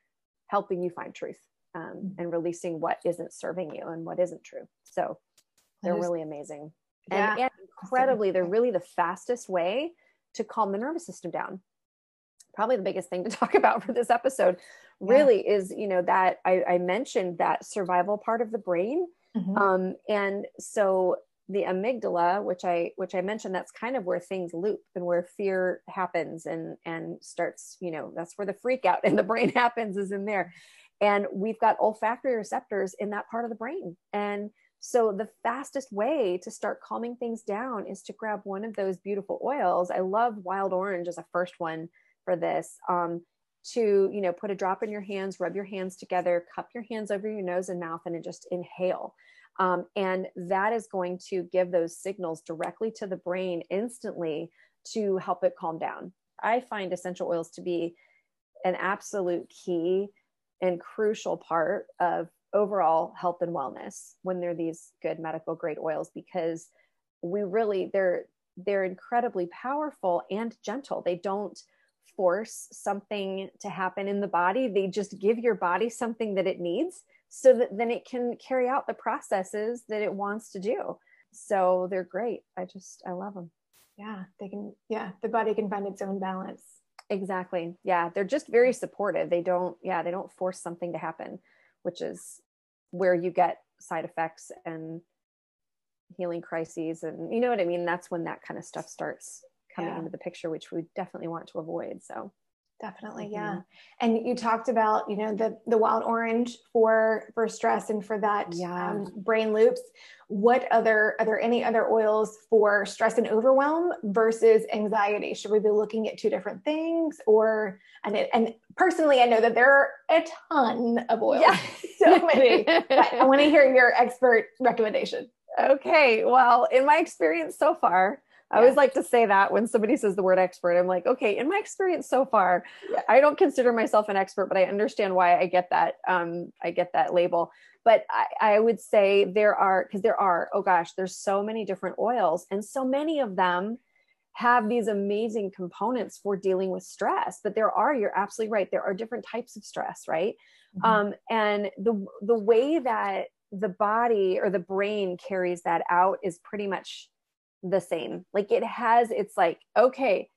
helping you find truth um, and releasing what isn't serving you and what isn't true. So they're really amazing. Yeah. And, and incredibly, they're really the fastest way to calm the nervous system down. Probably the biggest thing to talk about for this episode really yeah. is, you know, that I, I, mentioned that survival part of the brain. Mm-hmm. Um, and so the amygdala which i which i mentioned that's kind of where things loop and where fear happens and and starts you know that's where the freak out in the brain happens is in there And we've got olfactory receptors in that part of the brain. And so the fastest way to start calming things down is to grab one of those beautiful oils. I love wild orange as a first one for this. Um, to you know put a drop in your hands rub your hands together cup your hands over your nose and mouth and just inhale um, and that is going to give those signals directly to the brain instantly to help it calm down. I find essential oils to be an absolute key and crucial part of overall health and wellness when they're these good medical grade oils because we really they're they're incredibly powerful and gentle. They don't force something to happen in the body. They just give your body something that it needs so that then it can carry out the processes that it wants to do. So they're great. I just i love them yeah they can yeah the body can find its own balance. Exactly. Yeah they're just very supportive. They don't yeah they don't force something to happen which is where you get side effects and healing crises and you know what i mean? That's when that kind of stuff starts coming yeah. into the picture which we definitely want to avoid so definitely mm-hmm. yeah and you talked about you know the the wild orange for for stress and for that yeah. um, brain loops what other are there any other oils for stress and overwhelm versus anxiety should we be looking at two different things or and it, and personally i know that there are a ton of oils yeah. so many i want to hear your expert recommendation okay well in my experience so far I always like to say that when somebody says the word expert, I'm like, okay, in my experience so far, yeah. I don't consider myself an expert, but I understand why I get that. Um, I get that label. But I, I would say there are, because there are, oh gosh, there's so many different oils, and so many of them have these amazing components for dealing with stress. But there are, you're absolutely right, there are different types of stress, right? Mm-hmm. Um, and the the way that the body or the brain carries that out is pretty much the same. Like it has, it's like, okay,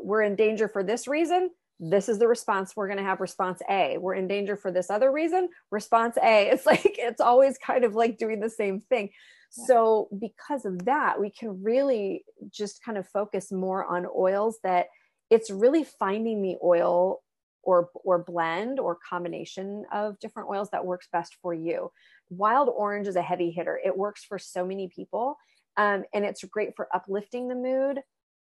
we're in danger for this reason. This is the response we're going to have response A. We're in danger for this other reason, response A. It's like, it's always kind of like doing the same thing. So, because of that, we can really just kind of focus more on oils that it's really finding the oil or or blend or combination of different oils that works best for you. Wild orange is a heavy hitter. It works for so many people um, and it's great for uplifting the mood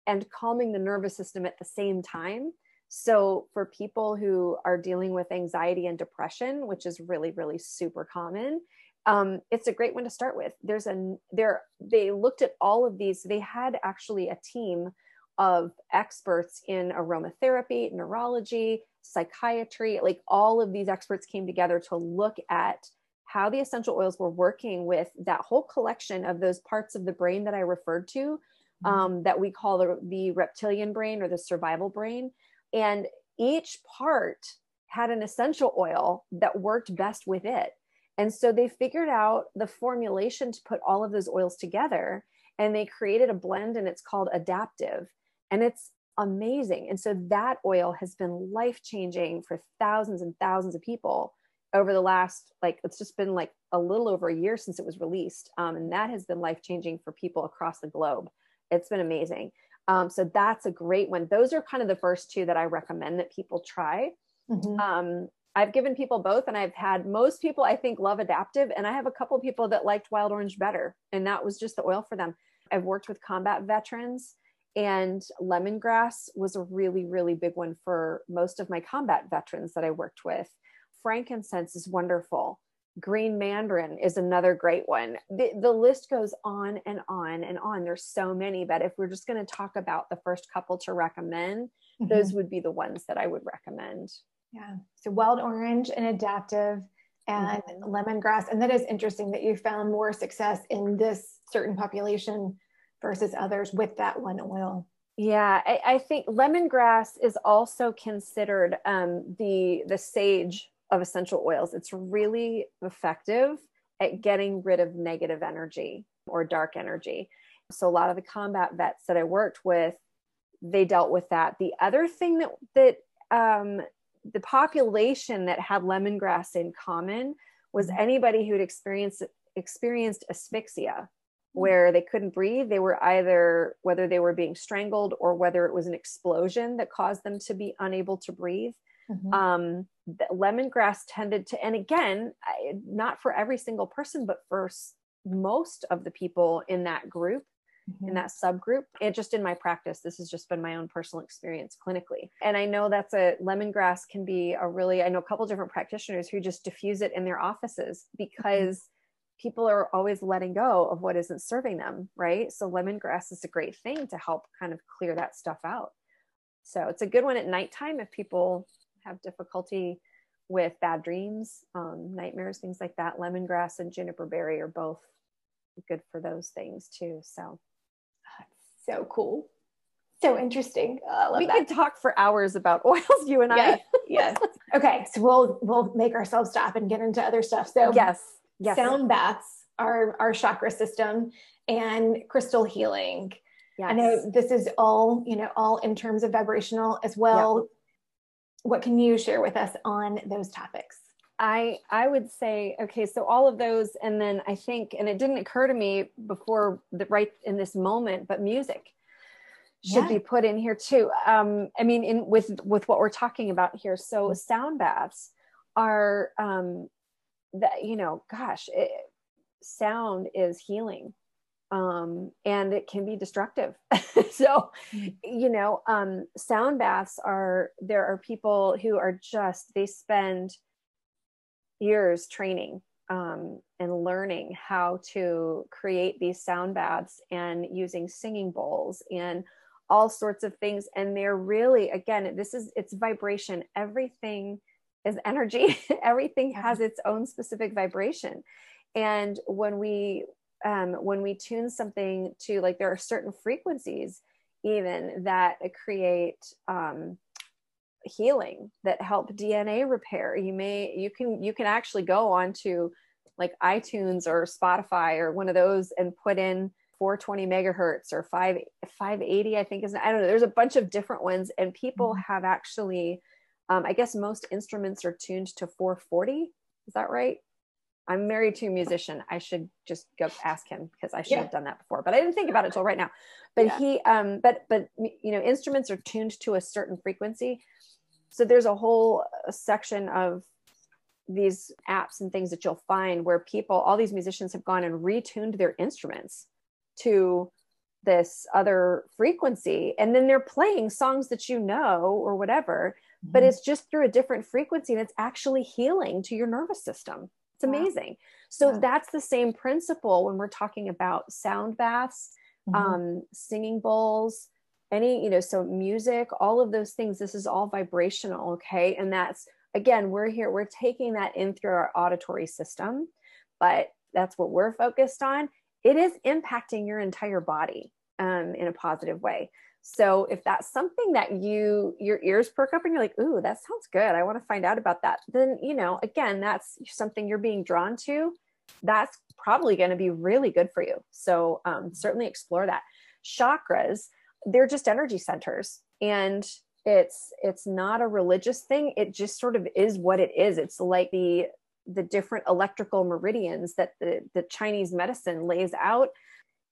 and calming the nervous system at the same time. So, for people who are dealing with anxiety and depression, which is really, really super common, um, it's a great one to start with. There's a there they looked at all of these. They had actually a team of experts in aromatherapy, neurology, psychiatry. Like all of these experts came together to look at how the essential oils were working with that whole collection of those parts of the brain that I referred to, mm-hmm. um, that we call the, the reptilian brain or the survival brain. And each part had an essential oil that worked best with it. And so they figured out the formulation to put all of those oils together and they created a blend and it's called Adaptiv. And it's amazing. And so that oil has been life changing for thousands and thousands of people over the last like it's just been like a little over a year since it was released um, and that has been life changing for people across the globe. It's been amazing. Um, so that's a great one. Those are kind of the first two that i recommend that people try. Mm-hmm. um, i've given people both and i've had most people i think love Adaptiv and i have a couple people that liked wild orange better and that was just the oil for them. I've worked with combat veterans and lemongrass was a really really big one for most of my combat veterans that i worked with frankincense is wonderful. Green mandarin is another great one. The, the list goes on and on and on. There's so many, but if we're just going to talk about the first couple to recommend, mm-hmm. those would be the ones that I would recommend. Yeah. So wild orange and Adaptiv and mm-hmm. lemongrass. And that is interesting that you found more success in this certain population versus others with that one oil. Yeah, I, I think lemongrass is also considered um, the the sage of essential oils. It's really effective at getting rid of negative energy or dark energy. So a lot of the combat vets that I worked with, they dealt with that. The other thing that that um, the population that had lemongrass in common was mm-hmm. anybody who'd experienced experienced asphyxia mm-hmm. where they couldn't breathe they were either whether they were being strangled or whether it was an explosion that caused them to be unable to breathe mm-hmm. um, lemongrass tended to and again I, not for every single person but for most of the people in that group mm-hmm. in that subgroup and just in my practice this has just been my own personal experience clinically and i know that's a lemongrass can be a really i know a couple different practitioners who just diffuse it in their offices because mm-hmm. people are always letting go of what isn't serving them right so lemongrass is a great thing to help kind of clear that stuff out so it's a good one at nighttime if people have difficulty with bad dreams um, nightmares things like that lemongrass and juniper berry are both good for those things too so so cool. So interesting. Uh, we that. could talk for hours about oils, you and yes. I. yes. Okay. So we'll we'll make ourselves stop and get into other stuff. So yes, yes. Sound baths are our chakra system and crystal healing. Yes. I know this is all, you know, all in terms of vibrational as well. What can you share with us on those topics? I I would say okay, so all of those, and then I think, and it didn't occur to me before the right in this moment, but music should yeah. be put in here too. Um, I mean, in with with what we're talking about here. So sound baths are um, that you know, gosh, it, sound is healing um, and it can be destructive. so, mm-hmm. you know, um, sound baths are there are people who are just they spend years training um, and learning how to create these sound baths and using singing bowls and all sorts of things. And they're really again this is it's vibration. Everything is energy. Everything has its own specific vibration. And when we um, when we tune something to like there are certain frequencies even that create um, healing that help DNA repair. You may you can you can actually go onto like iTunes or Spotify or one of those and put in 420 megahertz or 5 580 I think is I don't know there's a bunch of different ones and people mm-hmm. have actually um, I guess most instruments are tuned to 440 is that right I'm married to a musician. I should just go ask him because I should yeah. have done that before, but I didn't think about it till right now. But yeah. he, um, but but you know, instruments are tuned to a certain frequency so there's a whole section of these apps and things that you'll find where people all these musicians have gone and retuned their instruments to this other frequency and then they're playing songs that you know or whatever mm-hmm. but it's just through a different frequency and it's actually healing to your nervous system it's amazing wow. so yeah. that's the same principle when we're talking about sound baths mm-hmm. um, singing bowls any you know so music all of those things this is all vibrational okay and that's again we're here we're taking that in through our auditory system but that's what we're focused on it is impacting your entire body um, in a positive way so if that's something that you your ears perk up and you're like ooh that sounds good. I want to find out about that. Then you know again that's something you're being drawn to. That's probably going to be really good for you. So um, certainly explore that. Chakras they're just energy centers and it's it's not a religious thing. It just sort of is what it is. It's like the the different electrical meridians that the the chinese medicine lays out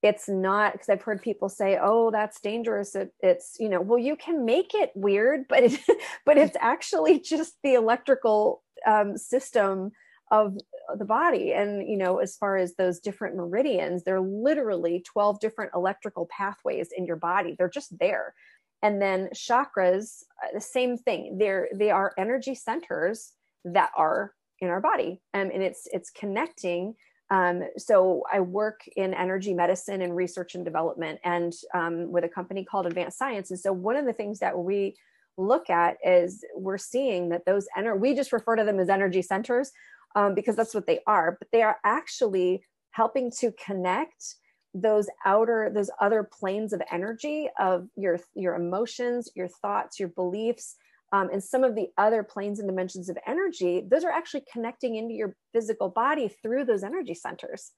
it's not because i've heard people say oh that's dangerous. It, it's you know well you can make it weird but it but it's actually just the electrical um, system of the body. And you know as far as those different meridians they're literally 12 different electrical pathways in your body. They're just there. And then chakras uh, the same thing. They're they are energy centers that are in our body. Um, and it's it's connecting um, so i work in energy medicine and research and development and um, with a company called advanced science. And so one of the things that we look at is we're seeing that those ener- we just refer to them as energy centers um, because that's what they are, but they are actually helping to connect those outer those other planes of energy of your your emotions your thoughts your beliefs um, and some of the other planes and dimensions of energy those are actually connecting into your physical body through those energy centers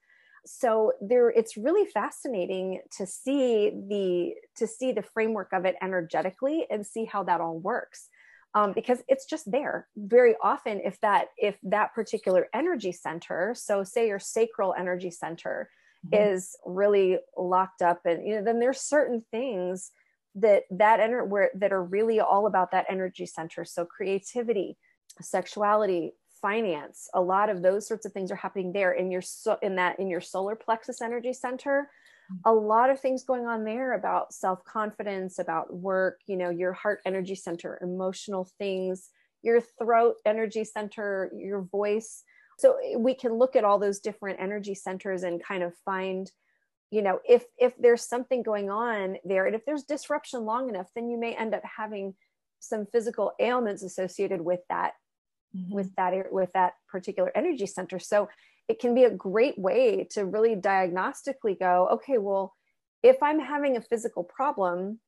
so there it's really fascinating to see the to see the framework of it energetically and see how that all works um, because it's just there very often if that if that particular energy center so say your sacral energy center mm-hmm. is really locked up and you know then there's certain things that that enter where that are really all about that energy center so creativity sexuality, finance, a lot of those sorts of things are happening there in your so in that in your solar plexus energy center. A lot of things going on there about self-confidence, about work, you know, your heart energy center, emotional things, your throat energy center, your voice. So eh, we can look at all those different energy centers and kind of find you know if if there's something going on there and if there's disruption long enough then you may end up having some physical ailments associated with that mm-hmm. with that with that particular energy center so it can be a great way to really diagnostically go okay well if i'm having a physical problem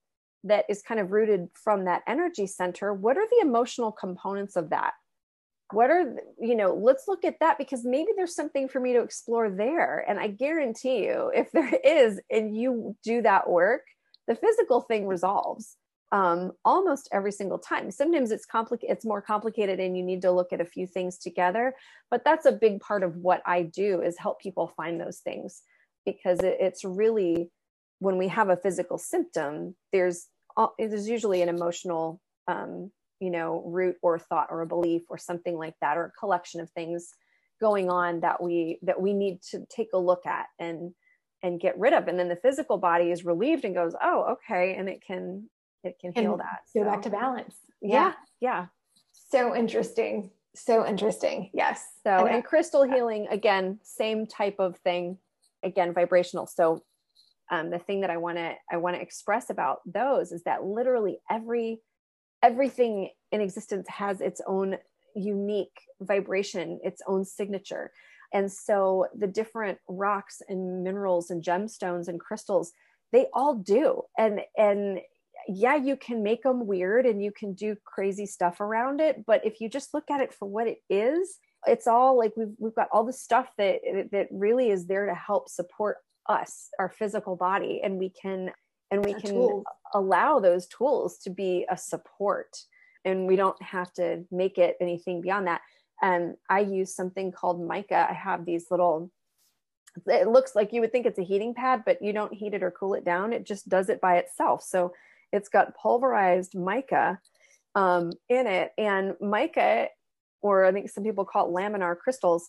that is kind of rooted from that energy center what are the emotional components of that what are you know let's look at that because maybe there's something for me to explore there. And i guarantee you if there is and you do that work the physical thing resolves um, almost every single time. Sometimes it's complicated it's more complicated and you need to look at a few things together but that's a big part of what i do is help people find those things because it, it's really when we have a physical symptom there's there's usually an emotional um, you know root or thought or a belief or something like that or a collection of things going on that we that we need to take a look at and and get rid of. And then the physical body is relieved and goes oh okay and it can it can heal and that go so, back to balance. Yeah yeah. so interesting. So interesting. Yes. So and, and crystal healing again same type of thing. Again vibrational. So um, the thing that i want to i want to express about those is that literally every everything in existence has its own unique vibration, its own signature. And so the different rocks and minerals and gemstones and crystals, they all do. And and yeah, you can make them weird and you can do crazy stuff around it, but if you just look at it for what it is, it's all like we've we've got all the stuff that that really is there to help support us, our physical body, and we can and we can tools. allow those tools to be a support and we don't have to make it anything beyond that. And i use something called mica. I have these little it looks like you would think it's a heating pad but you don't heat it or cool it down. It just does it by itself. So it's got pulverized mica um, in it and mica or i think some people call it laminar crystals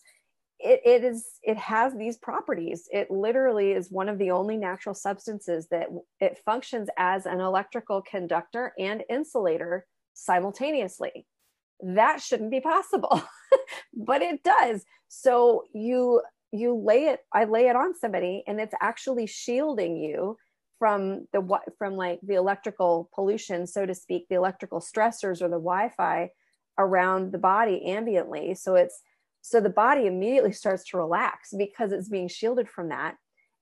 it, it is it has these properties. It literally is one of the only natural substances that it functions as an electrical conductor and insulator simultaneously. That shouldn't be possible but it does. So you you lay it i lay it on somebody and it's actually shielding you from the what from like the electrical pollution so to speak the electrical stressors or the wi-fi around the body ambiently. So it's so the body immediately starts to relax because it's being shielded from that.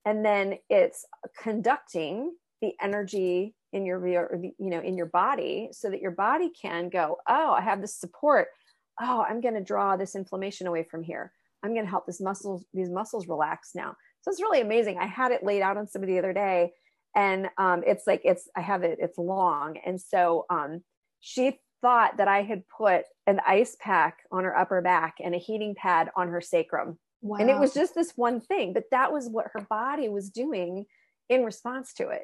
And then it's conducting the energy in your you know in your body so that your body can go oh i have this support. Oh i'm going to draw this inflammation away from here. I'm going to help this muscles these muscles relax now. So it's really amazing. I had it laid out on somebody the other day and um, it's like it's i have it it's long. And so um, she thought that I had put an ice pack on her upper back and a heating pad on her sacrum. Wow. And it was just this one thing, but that was what her body was doing in response to it.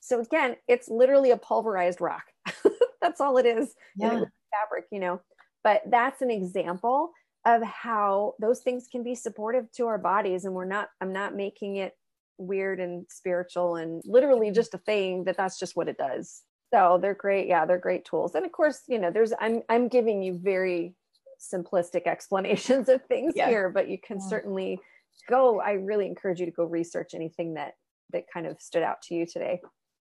So again, it's literally a pulverized rock. that's all it is. Yeah. fabric, you know. But that's an example of how those things can be supportive to our bodies and we're not I'm not making it weird and spiritual and literally just a thing that that's just what it does so they're great. Yeah they're great tools. And of course you know there's i'm i'm giving you very simplistic explanations of things here but you can yeah. certainly go i really encourage you to go research anything that that kind of stood out to you today.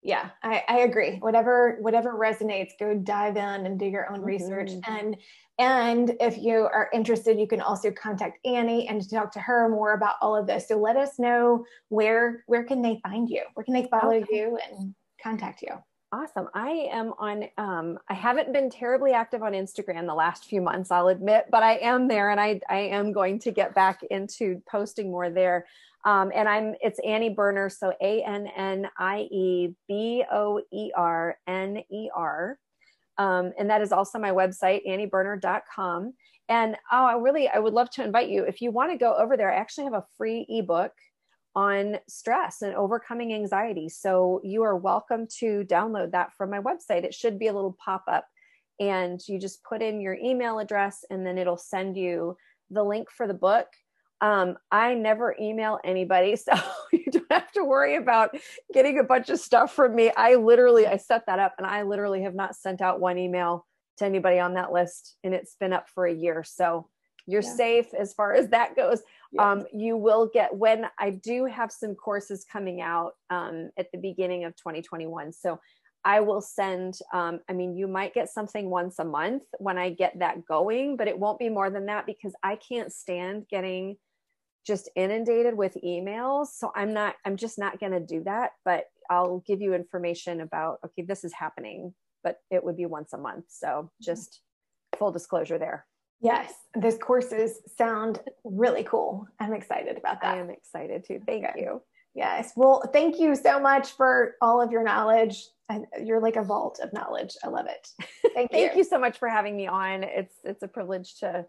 Yeah I, I agree. Whatever whatever resonates go dive in and do your own mm-hmm. research and and if you are interested you can also contact annie and talk to her more about all of this. So let us know where where can they find you? Where can they follow okay. you and contact you Awesome. I am on, um, I haven't been terribly active on Instagram the last few months, I'll admit, but I am there and I, I am going to get back into posting more there. Um, and I'm, it's Annie Boerner. So A N N I E B O E R N E R. Um, and that is also my website, annieboerner.com. And oh, I really, I would love to invite you. If you want to go over there, I actually have a free ebook on stress and overcoming anxiety. So you are welcome to download that from my website. It should be a little pop up and you just put in your email address and then it'll send you the link for the book um, I never email anybody, so you don't have to worry about getting a bunch of stuff from me. I literally I set that up, and I literally have not sent out one email to anybody on that list, and it's been up for a year. So you're yeah. safe as far as that goes. Um, you will get when I do have some courses coming out um, at the beginning of 2021. So I will send, um, I mean, you might get something once a month when I get that going, but it won't be more than that because I can't stand getting just inundated with emails. So I'm not, I'm just not going to do that, but I'll give you information about, okay, this is happening, but it would be once a month. So just full disclosure there. Yes, these courses sound really cool. I'm excited about that. I am excited too. Thank Good. you. Yes. Well, thank you so much for all of your knowledge. You're like a vault of knowledge. I love it. Thank, thank you. you so much for having me on. It's it's a privilege to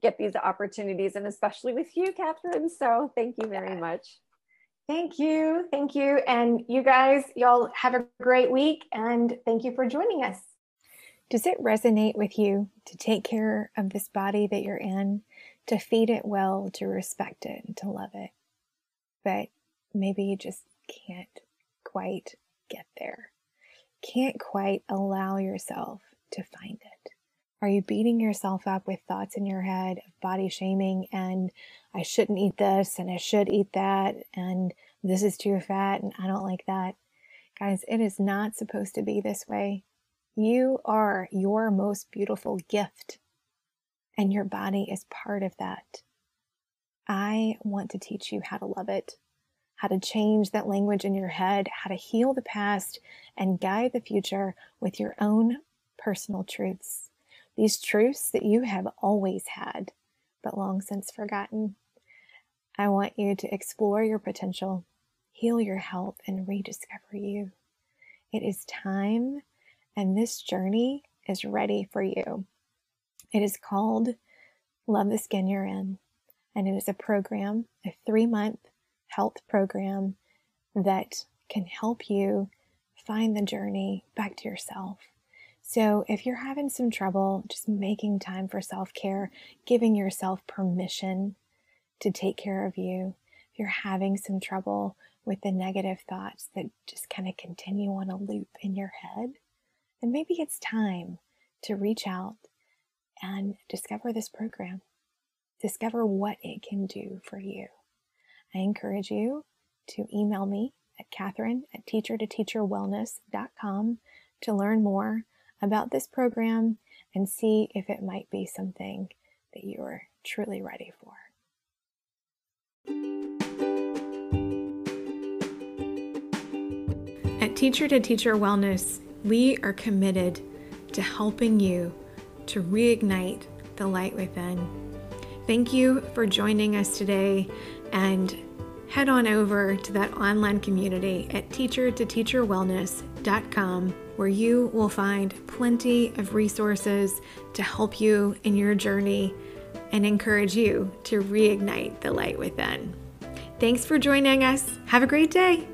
get these opportunities and especially with you, Catherine. So thank you very much. Thank you. Thank you. And you guys, y'all have a great week and thank you for joining us. Does it resonate with you to take care of this body that you're in, to feed it well, to respect it, and to love it? But maybe you just can't quite get there, can't quite allow yourself to find it. Are you beating yourself up with thoughts in your head of body shaming and I shouldn't eat this and I should eat that and this is too fat and I don't like that? Guys, it is not supposed to be this way. You are your most beautiful gift, and your body is part of that. I want to teach you how to love it, how to change that language in your head, how to heal the past, and guide the future with your own personal truths these truths that you have always had, but long since forgotten. I want you to explore your potential, heal your health, and rediscover you. It is time, and this journey is ready for you. It is called Love the Skin You're In, and it is a program, a three month health program that can help you find the journey back to yourself so, if you're having some trouble just making time for self care, giving yourself permission to take care of you, if you're having some trouble with the negative thoughts that just kind of continue on a loop in your head, then maybe it's time to reach out and discover this program. Discover what it can do for you. I encourage you to email me at Catherine at teacher to teacherwellness.com to learn more about this program and see if it might be something that you are truly ready for. At Teacher to Teacher Wellness, we are committed to helping you to reignite the light within. Thank you for joining us today and head on over to that online community at teacher2teacherwellness.com where you will find plenty of resources to help you in your journey and encourage you to reignite the light within. Thanks for joining us. Have a great day.